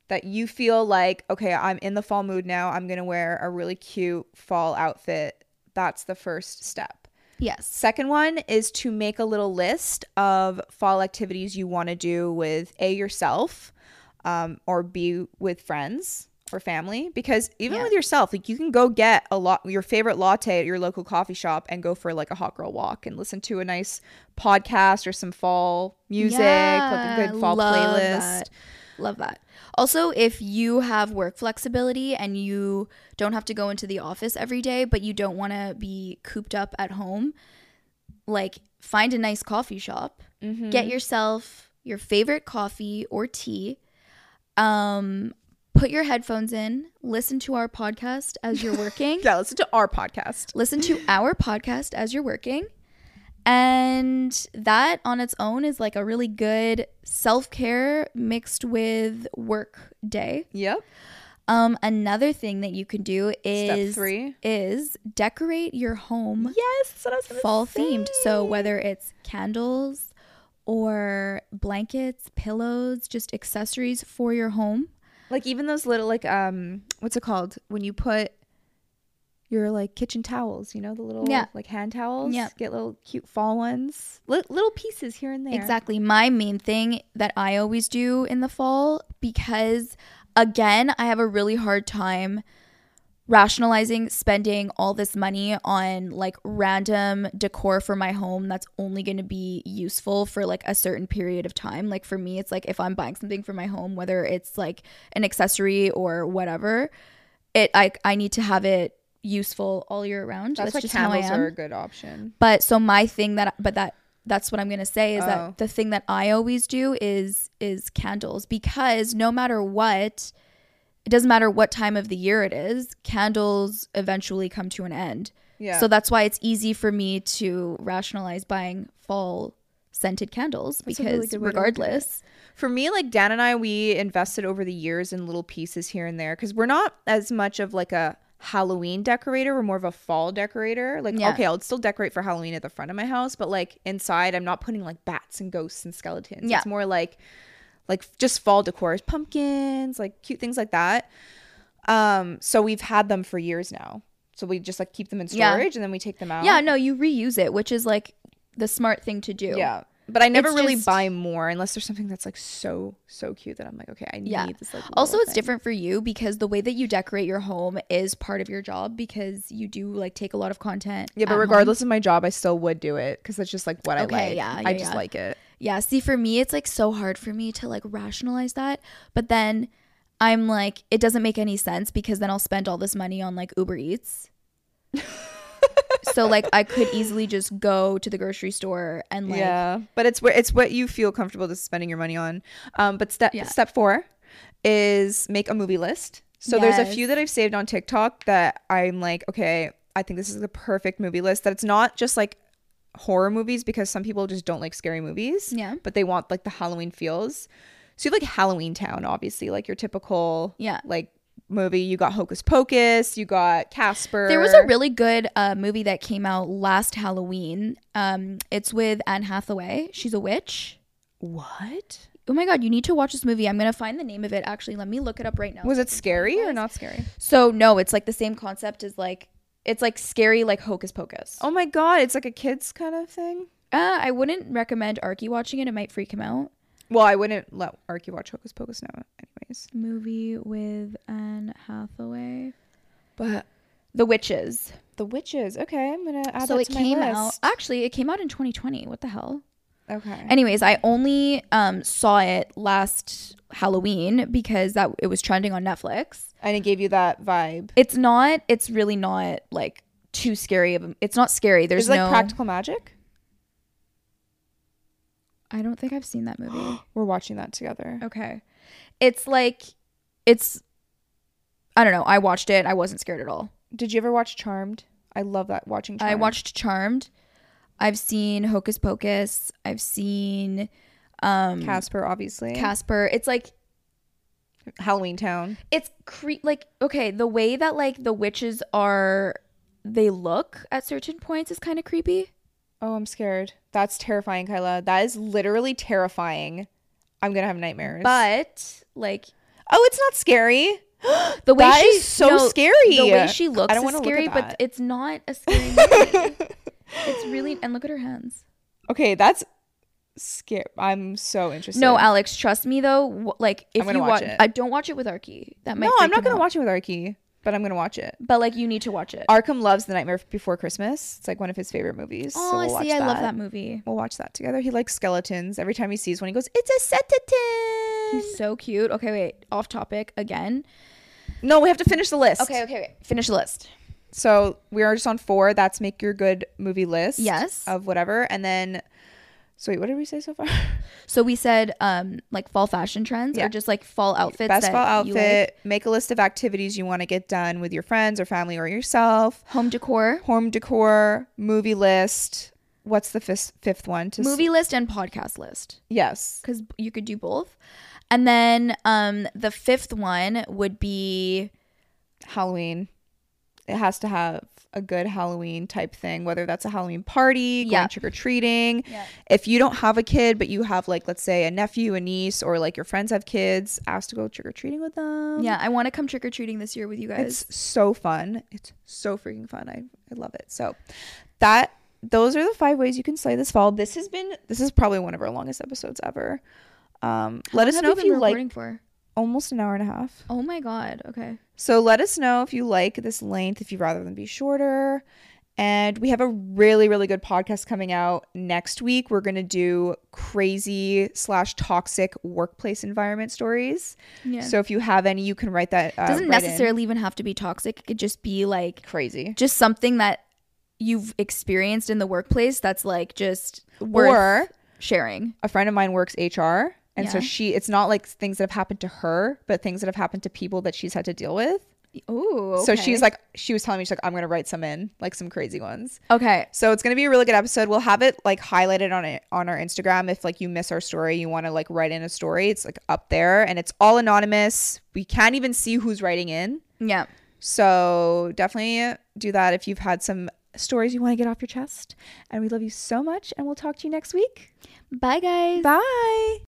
[SPEAKER 2] that you feel like, okay, I'm in the fall mood now. I'm going to wear a really cute fall outfit. That's the first step.
[SPEAKER 1] Yes.
[SPEAKER 2] Second one is to make a little list of fall activities you want to do with A, yourself, um, or B, with friends or family. Because even
[SPEAKER 1] Yeah.
[SPEAKER 2] with yourself, like you can go get a lot your favorite latte at your local coffee shop and go for like a hot girl walk and listen to a nice podcast or some fall music, like a good fall playlist.
[SPEAKER 1] that. Love that. Also, if you have work flexibility and you don't have to go into the office every day, but you don't want to be cooped up at home, like find a nice coffee shop,
[SPEAKER 2] Mm-hmm.
[SPEAKER 1] get yourself your favorite coffee or tea. Um, put your headphones in, listen to our podcast as you're working. *laughs*
[SPEAKER 2] Yeah, listen to our podcast.
[SPEAKER 1] listen to our podcast as you're working. And that on its own is like a really good self care mixed with work day.
[SPEAKER 2] Yep.
[SPEAKER 1] Um, another thing that you can do is Step
[SPEAKER 2] three.
[SPEAKER 1] is decorate your home
[SPEAKER 2] Yes, that's what I was gonna
[SPEAKER 1] fall themed. So whether it's candles or blankets, pillows, just accessories for your home.
[SPEAKER 2] like even those little like um what's it called when you put your like kitchen towels you know the little
[SPEAKER 1] Yeah.
[SPEAKER 2] like hand towels
[SPEAKER 1] Yep.
[SPEAKER 2] get little cute fall ones Li- little pieces here and there
[SPEAKER 1] Exactly. My main thing that I always do in the fall because again, I have a really hard time rationalizing spending all this money on like random decor for my home that's only going to be useful for like a certain period of time. Like for me, it's like if I'm buying something for my home, whether it's like an accessory or whatever, it I I need to have it useful all year round.
[SPEAKER 2] that's, why
[SPEAKER 1] just how I am.
[SPEAKER 2] are a good option
[SPEAKER 1] But so my thing that but that that's what I'm going to say is
[SPEAKER 2] Oh.
[SPEAKER 1] that the thing that I always do is is candles because no matter what it doesn't matter what time of the year it is, candles eventually come to an end.
[SPEAKER 2] yeah
[SPEAKER 1] So that's why it's easy for me to rationalize buying fall scented candles
[SPEAKER 2] That's really
[SPEAKER 1] because
[SPEAKER 2] good way to look at it.
[SPEAKER 1] regardless
[SPEAKER 2] for me like dan and i we invested over the years in little pieces here and there because we're not as much of like a halloween decorator we're more of a fall decorator like
[SPEAKER 1] Yeah.
[SPEAKER 2] okay i'll still decorate for halloween at the front of my house but like inside i'm not putting like bats and ghosts and skeletons
[SPEAKER 1] Yeah.
[SPEAKER 2] it's more like like just fall decor pumpkins like cute things like that um so we've had them for years now so we just like keep them in
[SPEAKER 1] Yeah.
[SPEAKER 2] storage and then we take them out
[SPEAKER 1] Yeah, no, you reuse it, which is like the smart thing to do.
[SPEAKER 2] yeah but i never
[SPEAKER 1] It's
[SPEAKER 2] really
[SPEAKER 1] just-
[SPEAKER 2] buy more unless there's something that's like so so cute that i'm like okay i need
[SPEAKER 1] Yeah.
[SPEAKER 2] this like
[SPEAKER 1] Also, it's
[SPEAKER 2] thing.
[SPEAKER 1] different for you because the way that you decorate your home is part of your job because you do like take a lot of content.
[SPEAKER 2] Yeah, but
[SPEAKER 1] home.
[SPEAKER 2] regardless of my job, I still would do it because that's just like what
[SPEAKER 1] Okay,
[SPEAKER 2] I like.
[SPEAKER 1] yeah,
[SPEAKER 2] I
[SPEAKER 1] yeah,
[SPEAKER 2] just
[SPEAKER 1] yeah.
[SPEAKER 2] like it.
[SPEAKER 1] Yeah, see, for me, it's like so hard for me to like rationalize that. But then I'm like, it doesn't make any sense because then I'll spend all this money on like Uber Eats. *laughs* so like I could easily just go to the grocery store and like
[SPEAKER 2] yeah, but it's what it's what you feel comfortable just spending your money on. Um, but step
[SPEAKER 1] Yeah.
[SPEAKER 2] step four is make a movie list. So there's a few that I've saved on TikTok that I'm like, okay, I think this is the perfect movie list. That it's not just like horror movies because some people just don't like scary movies.
[SPEAKER 1] Yeah.
[SPEAKER 2] but they want like the Halloween feels. So you have like Halloween Town, obviously, like your typical
[SPEAKER 1] Yeah.
[SPEAKER 2] like movie. You got Hocus Pocus, you got Casper.
[SPEAKER 1] There was a really good uh, movie that came out last Halloween. Um, it's with Anne Hathaway. She's a witch.
[SPEAKER 2] what?
[SPEAKER 1] Oh my god, you need to watch this movie. I'm gonna find the name of it. Actually, let me look it up right now.
[SPEAKER 2] Was it scary or not scary?
[SPEAKER 1] So no, it's like the same concept as like it's like scary like Hocus Pocus.
[SPEAKER 2] Oh my god, it's like a kids kind of thing.
[SPEAKER 1] Uh, I wouldn't recommend Arky watching it. It might freak him out.
[SPEAKER 2] Well, I wouldn't let Arky watch Hocus Pocus now, anyways.
[SPEAKER 1] Movie with Anne Hathaway.
[SPEAKER 2] But
[SPEAKER 1] The Witches.
[SPEAKER 2] the witches. Okay, I'm gonna add
[SPEAKER 1] so
[SPEAKER 2] that
[SPEAKER 1] it
[SPEAKER 2] to my
[SPEAKER 1] came out. Actually, it came out in 2020. What the hell?
[SPEAKER 2] Okay.
[SPEAKER 1] Anyways, I only um saw it last Halloween because that it was trending on Netflix.
[SPEAKER 2] and it gave you that vibe.
[SPEAKER 1] It's not. It's really not like too scary of. A, it's not scary. There's
[SPEAKER 2] Is it like
[SPEAKER 1] no.
[SPEAKER 2] practical magic?
[SPEAKER 1] I don't think I've seen that movie. *gasps*
[SPEAKER 2] We're watching that together.
[SPEAKER 1] Okay. It's like it's I don't know. I watched it. I wasn't scared at all.
[SPEAKER 2] Did you ever watch Charmed? I love that watching.
[SPEAKER 1] I watched Charmed. I've seen Hocus Pocus. I've seen um
[SPEAKER 2] Casper, obviously.
[SPEAKER 1] Casper. It's like
[SPEAKER 2] Halloween Town.
[SPEAKER 1] it's cre- like okay, the way that like the witches are they look at certain points is kind of creepy.
[SPEAKER 2] Oh, I'm scared. That's terrifying, Kyla. That is literally terrifying. I'm gonna have nightmares.
[SPEAKER 1] But like
[SPEAKER 2] oh, it's not scary. *gasps*
[SPEAKER 1] the way
[SPEAKER 2] That
[SPEAKER 1] she
[SPEAKER 2] is so scary.
[SPEAKER 1] The way she looks
[SPEAKER 2] I don't
[SPEAKER 1] is scary, but it's not a scary movie. *laughs* it's really and look at her hands.
[SPEAKER 2] Okay, that's scary. I'm so interested.
[SPEAKER 1] No, Alex, trust me though. Like if you
[SPEAKER 2] watch
[SPEAKER 1] watch. I don't watch it with Arky. That might
[SPEAKER 2] no, I'm not gonna
[SPEAKER 1] out.
[SPEAKER 2] watch it with Arky, but I'm gonna watch it.
[SPEAKER 1] But like you need to watch it.
[SPEAKER 2] Arkham loves The Nightmare Before Christmas. It's like one of his favorite movies.
[SPEAKER 1] Oh,
[SPEAKER 2] so we'll
[SPEAKER 1] see. I love that movie.
[SPEAKER 2] We'll watch that together. He likes skeletons. Every time he sees one, he goes, "It's a skeleton."
[SPEAKER 1] He's so cute. Okay, wait. Off topic again.
[SPEAKER 2] no, we have to finish the list.
[SPEAKER 1] Okay, okay, okay. Finish the list.
[SPEAKER 2] So we are just on four. That's make your good movie list.
[SPEAKER 1] Yes.
[SPEAKER 2] Of whatever, and then. So wait, what did we say so far? *laughs*
[SPEAKER 1] So we said um like fall fashion trends
[SPEAKER 2] Yeah.
[SPEAKER 1] or just like fall outfits.
[SPEAKER 2] Best fall
[SPEAKER 1] you like.
[SPEAKER 2] outfit. Make a list of activities you want to get done with your friends or family or yourself.
[SPEAKER 1] home decor,
[SPEAKER 2] Home decor, movie list. What's the fifth fifth one? To s-
[SPEAKER 1] movie list, and podcast list
[SPEAKER 2] Yes.
[SPEAKER 1] because you could do both. And then um the fifth one would be
[SPEAKER 2] Halloween. It has to have a good Halloween type thing, whether that's a Halloween party, going
[SPEAKER 1] Yeah.
[SPEAKER 2] trick or treating.
[SPEAKER 1] Yeah.
[SPEAKER 2] If you don't have a kid, but you have like, let's say, a nephew, a niece, or like your friends have kids, ask to go trick or treating with them.
[SPEAKER 1] yeah. I want to come trick or treating this year with you guys.
[SPEAKER 2] It's so fun. It's so freaking fun. I, I love it. So that those are the five ways you can slay this fall. This has been this is probably one of our longest episodes ever. Um,
[SPEAKER 1] How
[SPEAKER 2] let us know if you like
[SPEAKER 1] for.
[SPEAKER 2] almost an hour and a half.
[SPEAKER 1] Oh my god. Okay.
[SPEAKER 2] So let us know if you like this length, if you'd rather them be shorter. And we have a really, really good podcast coming out next week. We're going to do crazy slash toxic workplace environment stories.
[SPEAKER 1] Yeah.
[SPEAKER 2] So if you have any, you can write that. Uh,
[SPEAKER 1] doesn't
[SPEAKER 2] in.
[SPEAKER 1] necessarily even have to be toxic. It could just be like
[SPEAKER 2] crazy.
[SPEAKER 1] just something that you've experienced in the workplace that's like just worth
[SPEAKER 2] Or
[SPEAKER 1] sharing.
[SPEAKER 2] a friend of mine works HR. And so she, it's not like things that have happened to her, but things that have happened to people that she's had to deal with.
[SPEAKER 1] Oh,
[SPEAKER 2] So she's like, she was telling me, she's like, I'm going to write some in, like some crazy ones.
[SPEAKER 1] okay.
[SPEAKER 2] So it's gonna be a really good episode. We'll have it like highlighted on it on our Instagram. If like you miss our story, you want to like write in a story, it's like up there and it's all anonymous. We can't even see who's writing in.
[SPEAKER 1] Yeah.
[SPEAKER 2] So definitely do that if you've had some stories you want to get off your chest. And we love you so much and we'll talk to you next week.
[SPEAKER 1] Bye, guys.
[SPEAKER 2] Bye.